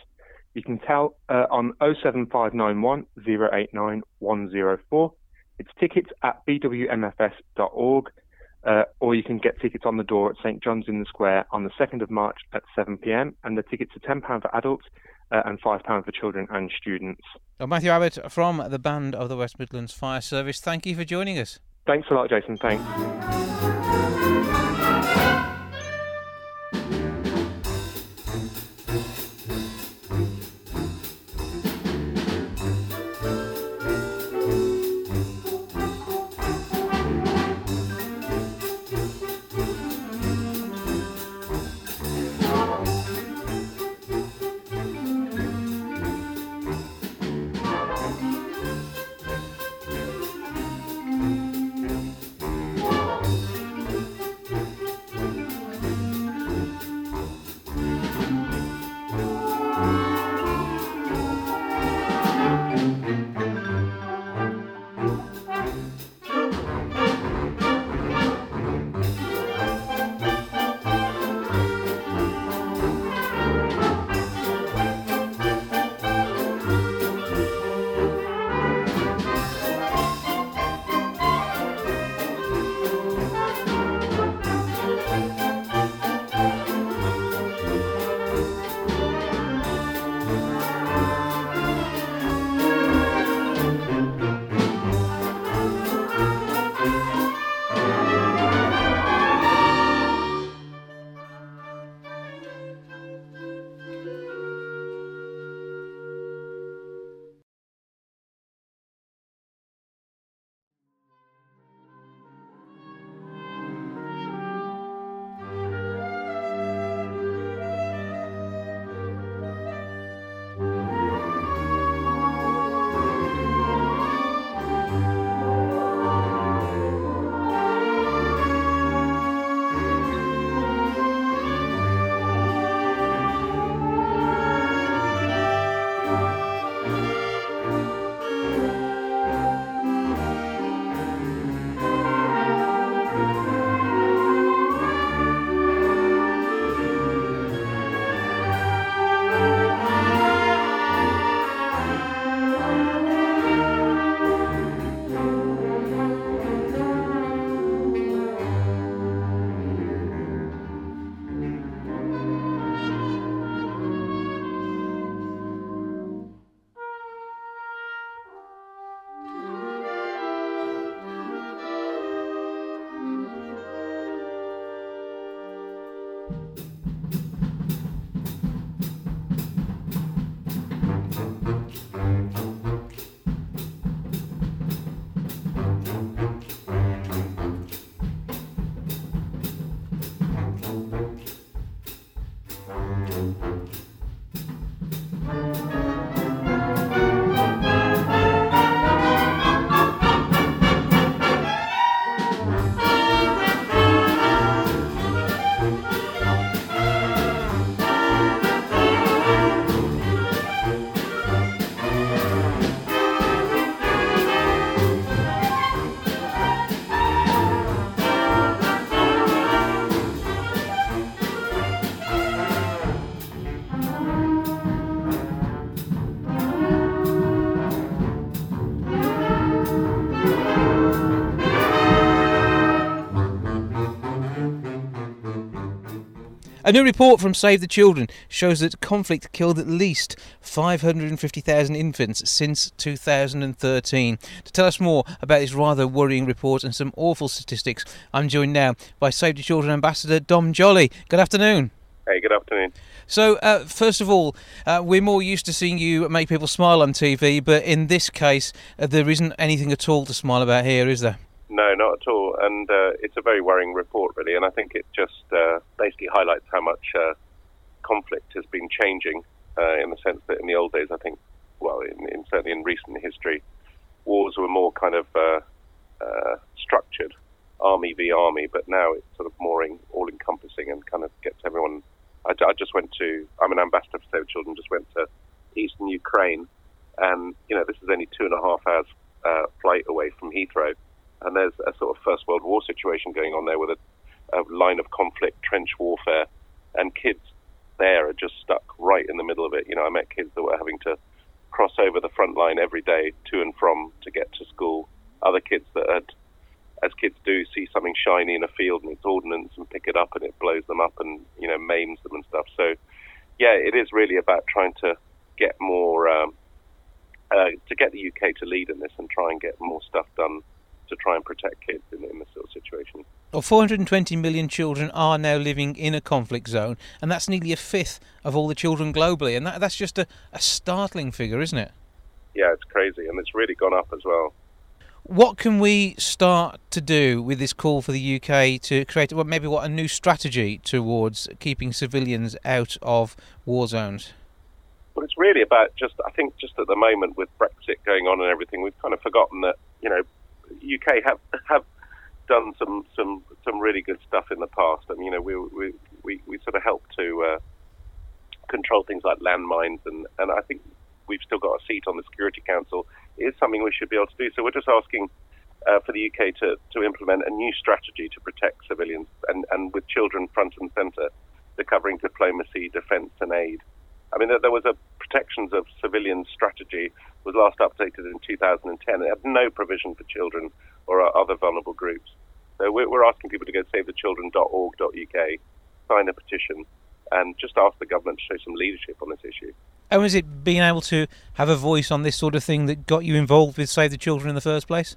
Speaker 7: You can tell uh, on 07591 089 104. It's tickets at bwmfs.org. Uh, or you can get tickets on the door at St John's in the Square on the 2nd of March at 7 pm. And the tickets are £10 for adults uh, and £5 for children and students.
Speaker 2: Well, Matthew Abbott from the Band of the West Midlands Fire Service, thank you for joining us.
Speaker 7: Thanks a lot, Jason. Thanks.
Speaker 2: A new report from Save the Children shows that conflict killed at least 550,000 infants since 2013. To tell us more about this rather worrying report and some awful statistics, I'm joined now by Save the Children Ambassador Dom Joly. Good afternoon.
Speaker 8: Hey, good afternoon.
Speaker 2: So, uh, first of all, uh, we're more used to seeing you make people smile on TV, but in this case, uh, there isn't anything at all to smile about here, is there?
Speaker 8: No, not at all. And uh, it's a very worrying report, really. And I think it just uh, basically highlights how much uh, conflict has been changing uh, in the sense that in the old days, I think, well, in, in certainly in recent history, wars were more kind of uh, uh, structured, army v army. But now it's sort of more all encompassing and kind of gets everyone I, I just went to. I'm an ambassador for Save Children. Just went to eastern Ukraine, and you know this is only two and a half hours flight away from Heathrow, and there's a sort of First World War situation going on there with a, a line of conflict, trench warfare, and kids there are just stuck right in the middle of it. You know, I met kids that were having to cross over the front line every day to and from to get to school. Other kids that had, as kids do, see something shiny in a field and it's ordnance and pick it up and it blows them up and you know maims them and stuff. So, yeah, it is really about trying to get more um, uh, to get the UK to lead in this and try and get more stuff done to try and protect kids in, in this sort of situation.
Speaker 2: Well, 420 million children are now living in a conflict zone, and that's nearly a fifth of all the children globally. And that, that's just a, a startling figure, isn't it?
Speaker 8: Yeah, it's crazy, and it's really gone up as well.
Speaker 2: What can we start to do with this call for the UK to create, well, maybe what a new strategy towards keeping civilians out of war zones?
Speaker 8: Well, it's really about just, I think, just at the moment with Brexit going on and everything, we've kind of forgotten that, you know, UK have have done some some some really good stuff in the past, and you know we we we, we sort of helped to uh, control things like landmines, and and I think we've still got a seat on the Security Council. It is something we should be able to do. So we're just asking uh, for the UK to, to implement a new strategy to protect civilians, and, and with children front and centre, covering diplomacy, defence, and aid. I mean, there was a protections of civilians strategy was last updated in 2010. It had no provision for children or other vulnerable groups. So we're asking people to go to savethechildren.org.uk, sign a petition, and just ask the government to show some leadership on this issue.
Speaker 2: And was it being able to have a voice on this sort of thing that got you involved with Save the Children in the first place?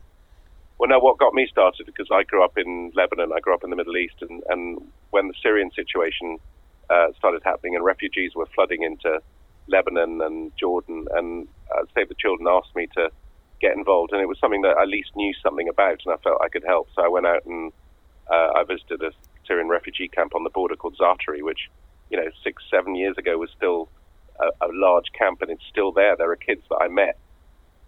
Speaker 8: Well, no, what got me started because I grew up in Lebanon, I grew up in the Middle East, and, and when the Syrian situation uh, started happening and refugees were flooding into Lebanon and Jordan, and uh, Save the Children asked me to get involved, and it was something that I at least knew something about, and I felt I could help. So I went out and uh, I visited a Syrian refugee camp on the border called Zaatari, which, you know, six, seven years ago was still a, a large camp, and it's still there. There are kids that I met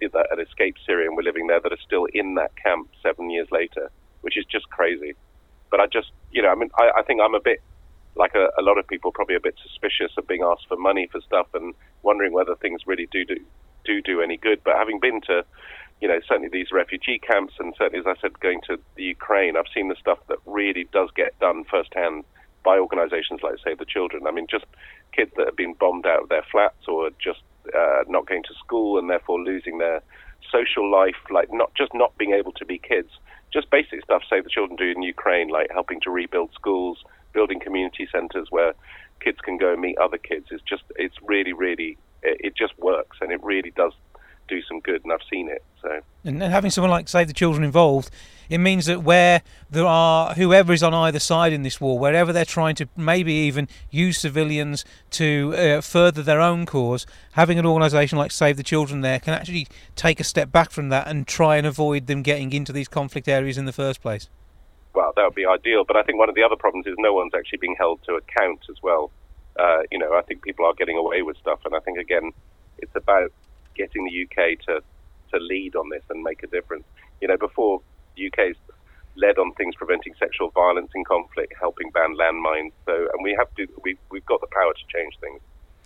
Speaker 8: that had escaped Syria and were living there that are still in that camp seven years later, which is just crazy. But I just, you know, I mean, I, I think I'm a bit like a, a, lot of people, probably a bit suspicious of being asked for money for stuff and wondering whether things really do do do, do any good. But having been to, you know, certainly these refugee camps and certainly, as I said, going to the Ukraine, I've seen the stuff that really does get done firsthand by organisations like Save the Children. I mean, just kids that have been bombed out of their flats or just uh, not going to school and therefore losing their social life, like not just not being able to be kids, just basic stuff Save the Children do in Ukraine, like helping to rebuild schools, building community centres where kids can go and meet other kids. Is just it's really really it, just works and it really does do some good and I've seen it so.
Speaker 2: And having someone like Save the Children involved it means that where there are whoever is on either side in this war wherever they're trying to maybe even use civilians to uh, further their own cause having an organisation like Save the Children there can actually take a step back from that and try and avoid them getting into these conflict areas in the first place
Speaker 8: well, that would be ideal. But I think one of the other problems is no one's actually being held to account as well. Uh, you know, I think people are getting away with stuff, and I think again, it's about getting the UK to to lead on this and make a difference. You know, before the UK's led on things preventing sexual violence in conflict, helping ban landmines. So, and we have to, we we've got the power to change things.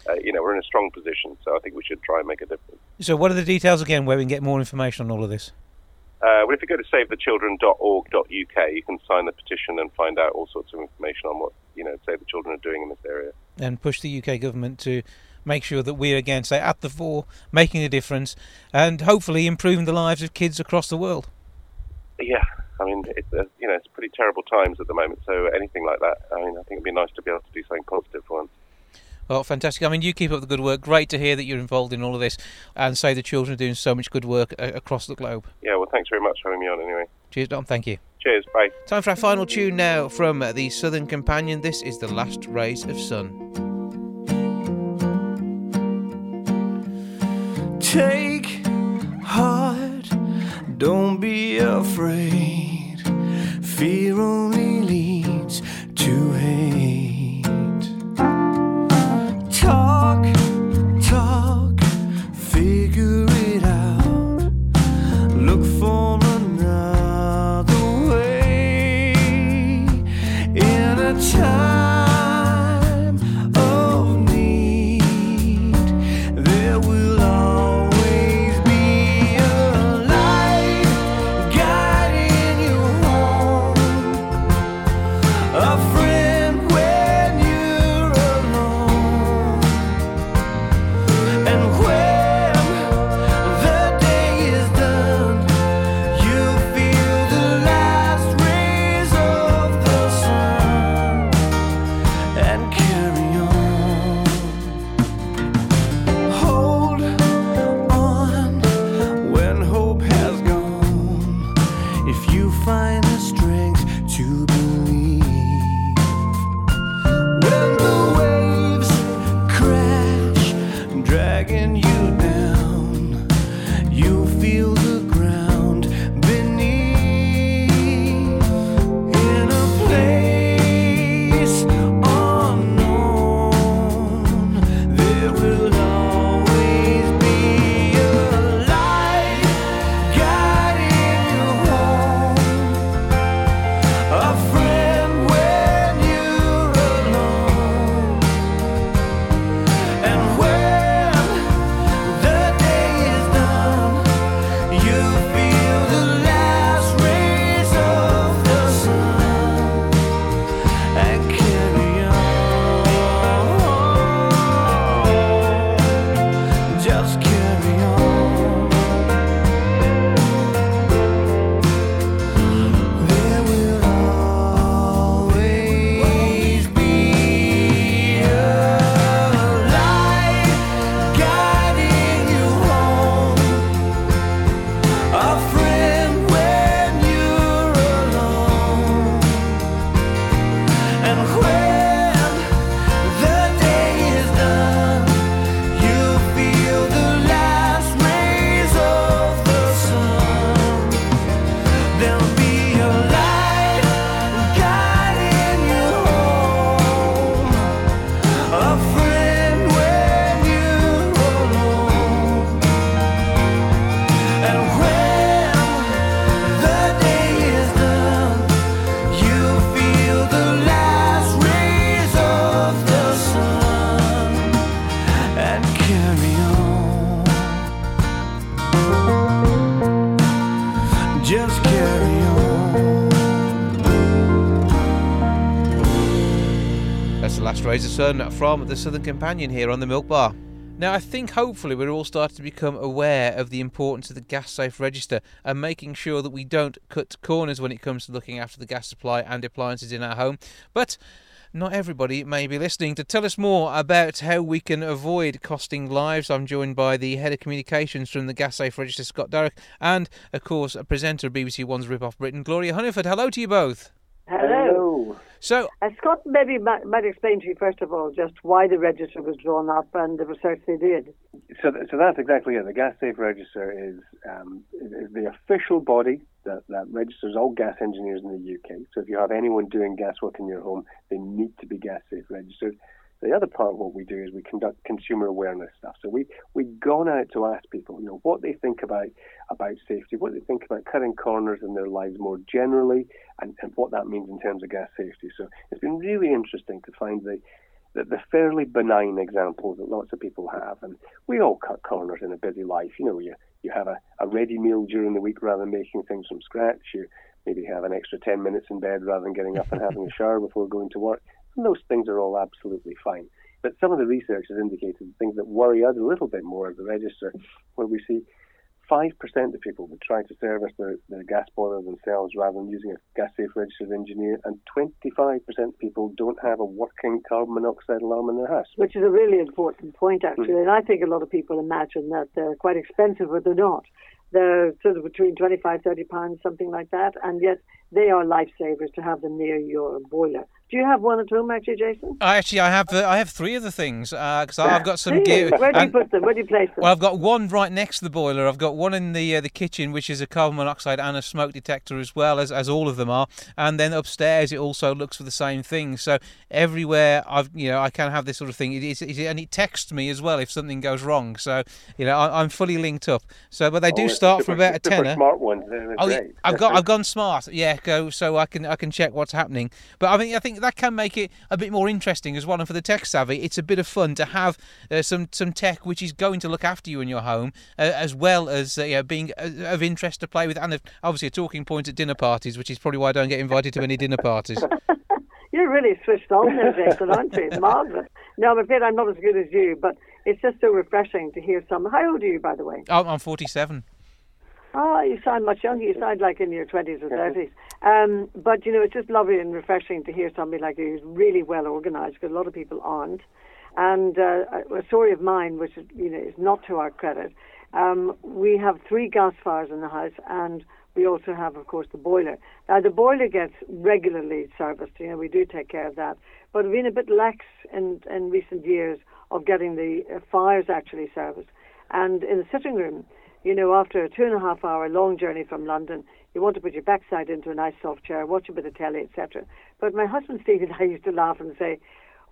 Speaker 8: Uh, you know, we're in a strong position, so I think we should try and make a difference.
Speaker 2: So, what are the details again where we can get more information on all of this?
Speaker 8: Uh, well, if you go to savethechildren.org.uk, you can sign the petition and find out all sorts of information on what you know Save the Children are doing in this area.
Speaker 2: And push the UK government to make sure that we're again, say, at the fore, making a difference, and hopefully improving the lives of kids across the world.
Speaker 8: Yeah, I mean, it's uh, you know it's pretty terrible times at the moment. So anything like that, I mean, I think it'd be nice to be able to do something positive for once.
Speaker 2: Well, fantastic. I mean, you keep up the good work. Great to hear that you're involved in all of this and Save the Children are doing so much good work uh, across the globe.
Speaker 8: Yeah, well, thanks very much for having me on anyway.
Speaker 2: Cheers, Dom. Thank you.
Speaker 8: Cheers. Bye.
Speaker 2: Time for our final tune now from the Southern Companion. This is The Last Rays of Sun.
Speaker 4: Take heart, don't be afraid. Fear only leads to hate.
Speaker 2: Sun from the Southern Companion here on the Milk Bar. Now, I think hopefully we're all starting to become aware of the importance of the gas safe register and making sure that we don't cut corners when it comes to looking after the gas supply and appliances in our home. But not everybody may be listening. To tell us more about how we can avoid costing lives, I'm joined by the head of communications from the Gas Safe Register, Scott Darroch, and of course, a presenter of BBC One's Rip Off Britain, Gloria Hunniford. Hello to you both.
Speaker 9: Hello.
Speaker 2: So,
Speaker 9: uh, Scott maybe might, might, explain to you first of all just why the register was drawn up and the research they did.
Speaker 10: So, so that's exactly it. The Gas Safe Register is, um, is the official body that, that registers all gas engineers in the UK. So if you have anyone doing gas work in your home, they need to be gas safe registered. The other part of what we do is we conduct consumer awareness stuff. So we we've gone out to ask people, you know, what they think about about safety, what they think about cutting corners in their lives more generally, and, and what that means in terms of gas safety. So it's been really interesting to find the the, the fairly benign examples that lots of people have, and we all cut corners in a busy life. You know, you you have a, a ready meal during the week rather than making things from scratch. You maybe have an extra 10 minutes in bed rather than getting up and having a shower before going to work. And those things are all absolutely fine. But some of the research has indicated things that worry us a little bit more at the register, where we see 5% of people would try to service their, their gas boiler themselves rather than using a gas safe registered engineer, and 25% of people don't have a working carbon monoxide alarm in their house.
Speaker 9: Which is a really important point, actually. Mm-hmm. And I think a lot of people imagine that they're quite expensive, but they're not. They're sort of between 25, 30 pounds, something like that, and yet they are lifesavers to have them near your boiler. Do you have one at home, actually, Jason?
Speaker 2: I actually, I have. Uh, I have three of the things because uh, I've got some
Speaker 9: gear. Where do you put them? Where do you place them?
Speaker 2: Well, I've got one right next to the boiler. I've got one in the uh, the kitchen, which is a carbon monoxide and a smoke detector as well as as all of them are. And then upstairs, it also looks for the same thing. So everywhere I've, you know, I can have this sort of thing. It is, and it texts me as well if something goes wrong. So you know, I, am fully linked up. So, but they do oh, start from about a tenner.
Speaker 10: Smart ones. Oh,
Speaker 2: great. I've got I've gone smart. Yeah, go so I can I can check what's happening. But I think I think that can make it a bit more interesting as well. And for the tech savvy, it's a bit of fun to have uh, some some tech which is going to look after you in your home, uh, as well as uh, you know, being uh, of interest to play with, and obviously a talking point at dinner parties, which is probably why I don't get invited to any dinner parties.
Speaker 9: You're really switched on there, Jason, aren't you? It's marvellous. No, I'm afraid I'm not as good as you, but it's just so refreshing to hear some. How old are you, by the way?
Speaker 2: Oh, I'm 47.
Speaker 9: Oh, you sound much younger. You sound like in your 20s or 30s. Um, but, you know, it's just lovely and refreshing to hear somebody like you who's really well organised because a lot of people aren't. And uh, a story of mine, which is, you know, is not to our credit, um, we have three gas fires in the house and we also have, of course, the boiler. Now, the boiler gets regularly serviced. You know, we do take care of that. But we've been a bit lax in, in recent years of getting the uh, fires actually serviced. And in the sitting room, you know, after a two and a half hour long journey from London, you want to put your backside into a nice soft chair, watch a bit of telly, etc. But my husband Steve and I used to laugh and say,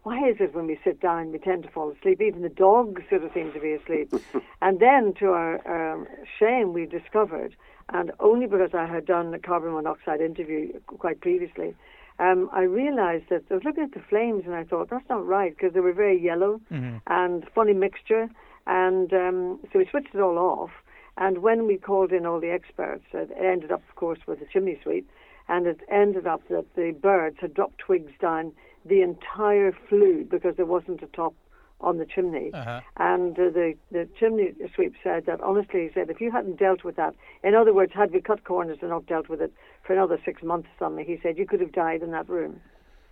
Speaker 9: why is it when we sit down we tend to fall asleep? Even the dogs sort of seem to be asleep. and then, to our um, shame, we discovered, and only because I had done a carbon monoxide interview quite previously, um, I realized that I was looking at the flames and I thought, that's not right because they were very yellow mm-hmm. and funny mixture. And um, so we switched it all off and when we called in all the experts, it ended up, of course, with the chimney sweep, and it ended up that the birds had dropped twigs down the entire flue because there wasn't a top on the chimney. Uh-huh. And uh, the, the chimney sweep said that, honestly, he said, if you hadn't dealt with that, in other words, had we cut corners and not dealt with it for another six months or something, he said, you could have died in that room.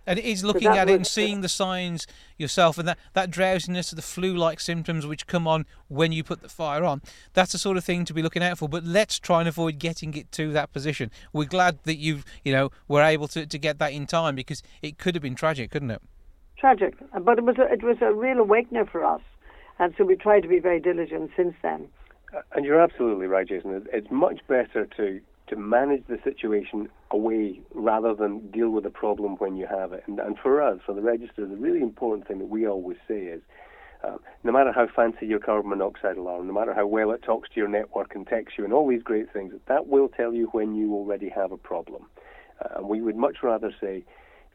Speaker 2: And it is looking at it and seeing the signs yourself and that, that drowsiness, the flu like symptoms which come on when you put the fire on. That's the sort of thing to be looking out for. But let's try and avoid getting it to that position. We're glad that you you know were able to, to get that in time because it could have been tragic, couldn't it?
Speaker 9: Tragic. But it was a, it was a real awakener for us. And so we tried to be very diligent since then.
Speaker 10: Uh, and you're absolutely right, Jason. It's much better to to manage the situation away rather than deal with the problem when you have it. And, and for us, for the register, the really important thing that we always say is uh, no matter how fancy your carbon monoxide alarm, no matter how well it talks to your network and texts you and all these great things, that will tell you when you already have a problem. Uh, and we would much rather say,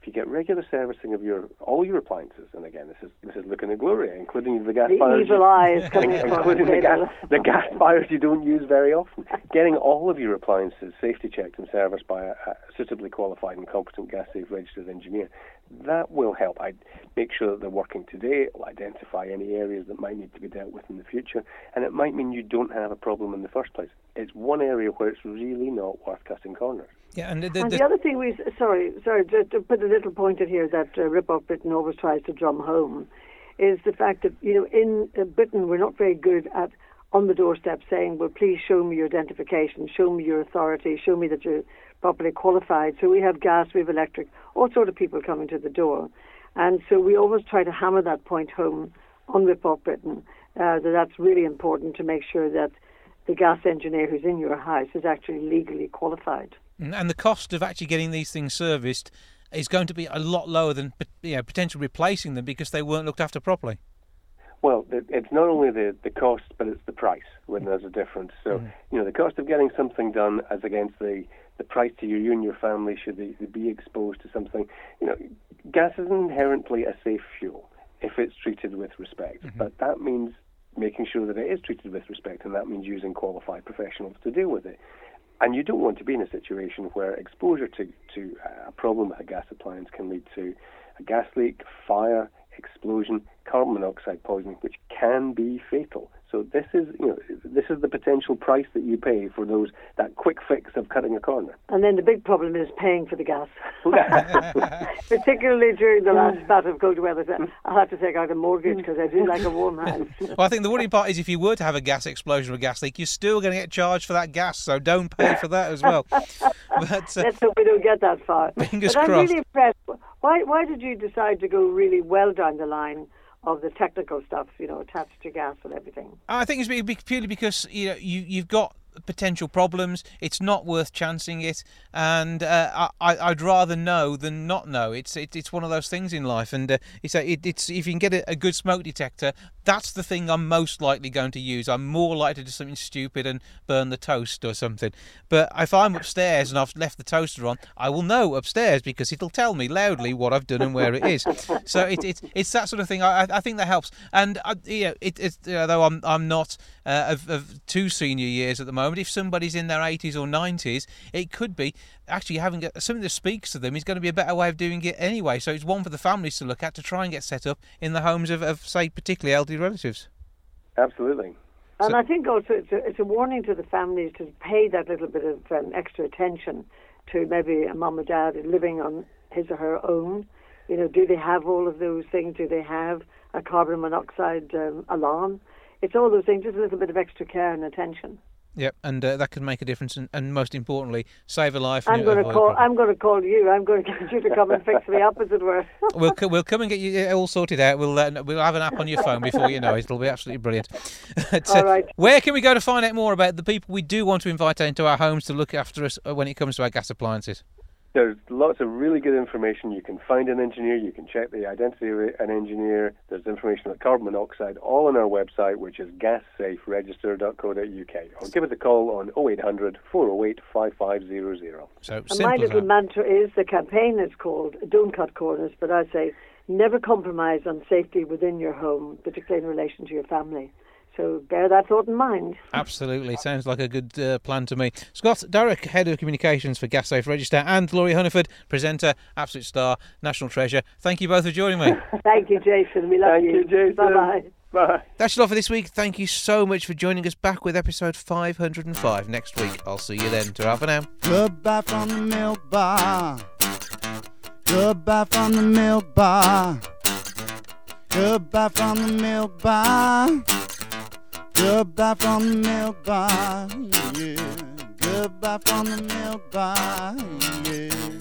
Speaker 10: if you get regular servicing of your all your appliances, and again, this is this is looking at Gloria, including the gas
Speaker 9: The
Speaker 10: fires,
Speaker 9: evil eye is coming
Speaker 10: including
Speaker 9: the
Speaker 10: gas, the gas fires you don't use very often. Getting all of your appliances safety checked and serviced by a, a suitably qualified and competent gas safe registered engineer, that will help. I make sure that they're working today. It'll identify any areas that might need to be dealt with in the future, and it might mean you don't have a problem in the first place. It's one area where it's really not worth cutting corners.
Speaker 2: Yeah, and the,
Speaker 9: and the other thing we sorry sorry to, to put a little point in here that uh, Rip Off Britain always tries to drum home is the fact that you know in uh, Britain we're not very good at on the doorstep saying well please show me your identification show me your authority show me that you're properly qualified so we have gas we have electric all sort of people coming to the door and so we always try to hammer that point home on Rip Off Britain uh, that that's really important to make sure that the gas engineer who's in your house is actually legally qualified.
Speaker 2: And the cost of actually getting these things serviced is going to be a lot lower than you know, potentially replacing them because they weren't looked after properly.
Speaker 10: Well, it's not only the, the cost, but it's the price when there's a difference. So, mm. you know, the cost of getting something done as against the, the price to you, you and your family should they, they be exposed to something. You know, gas is inherently a safe fuel if it's treated with respect. Mm-hmm. But that means making sure that it is treated with respect, and that means using qualified professionals to deal with it. And you don't want to be in a situation where exposure to, to uh, a problem with a gas appliance can lead to a gas leak, fire, explosion, carbon monoxide poisoning, which can be fatal. So this is, you know, this is the potential price that you pay for those that quick fix of cutting a corner.
Speaker 9: And then the big problem is paying for the gas, particularly during the last spat of cold weather. I'll have to take out a mortgage because I do like a warm house.
Speaker 2: well, I think the worrying part is if you were to have a gas explosion or a gas leak, you're still going to get charged for that gas. So don't pay for that as well. But
Speaker 9: uh, let's hope we don't get that far.
Speaker 2: Fingers
Speaker 9: but
Speaker 2: crossed.
Speaker 9: I'm really impressed. Why why did you decide to go really well down the line? Of the technical stuff, you know, attached to gas and everything.
Speaker 2: I think it's purely because you know you you've got potential problems. It's not worth chancing it, and uh, I, would rather know than not know. It's it, it's one of those things in life, and uh, it's a, it, it's if you can get a, a, good smoke detector, that's the thing I'm most likely going to use. I'm more likely to do something stupid and burn the toast or something. But if I'm upstairs and I've left the toaster on, I will know upstairs because it'll tell me loudly what I've done and where it is. so it, it it's that sort of thing. I, I think that helps. And I, you know, it, although I'm I'm not uh, of, of two senior years at the moment, if somebody's in their 80s or 90s, it could be actually having a, something that speaks to them is going to be a better way of doing it anyway. So it's one for the families to look at to try and get set up in the homes of, of say, particularly elderly relatives.
Speaker 10: Absolutely.
Speaker 9: And so, I think also it's a, it's a warning to the families to pay that little bit of um, extra attention to maybe a mum or dad living on his or her own. You know, do they have all of those things? Do they have a carbon monoxide um, alarm? It's all those things, just a little bit of extra care and attention.
Speaker 2: Yep, and uh, that could make a difference, and, and most importantly, save a life.
Speaker 9: I'm going to call. I'm going to call you. I'm going to get you to come and fix me up, as it were.
Speaker 2: we'll we'll come and get you all sorted out. We'll uh, we'll have an app on your phone before you know it. It'll be absolutely brilliant. but,
Speaker 9: all right.
Speaker 2: Where can we go to find out more about the people we do want to invite into our homes to look after us uh, when it comes to our gas appliances?
Speaker 10: There's lots of really good information. You can find an engineer, you can check the identity of an engineer. There's information on carbon monoxide, all on our website, which is gassaferegister.co.uk. Or give us a call on 0800 408 5500.
Speaker 2: So
Speaker 9: and my little mantra is the campaign is called Don't Cut Corners, but I say never compromise on safety within your home, particularly in relation to your family. So bear that thought in mind.
Speaker 2: Absolutely. Sounds like a good uh, plan to me. Scott Darroch, Head of Communications for Gas Safe Register, and Gloria Hunniford, presenter, absolute star, national treasure. Thank you both for joining me.
Speaker 9: Thank you, Jason. We love
Speaker 10: Thank you. you Jason.
Speaker 9: Bye-bye.
Speaker 10: Bye.
Speaker 2: That's it all for this week. Thank you so much for joining us back with episode 505 next week. I'll see you then. Ta for now.
Speaker 1: Goodbye from the milk bar. Goodbye from the milk bar. Goodbye from the milk bar. Goodbye from the milk bar, yeah. Goodbye from the milk bar, yeah.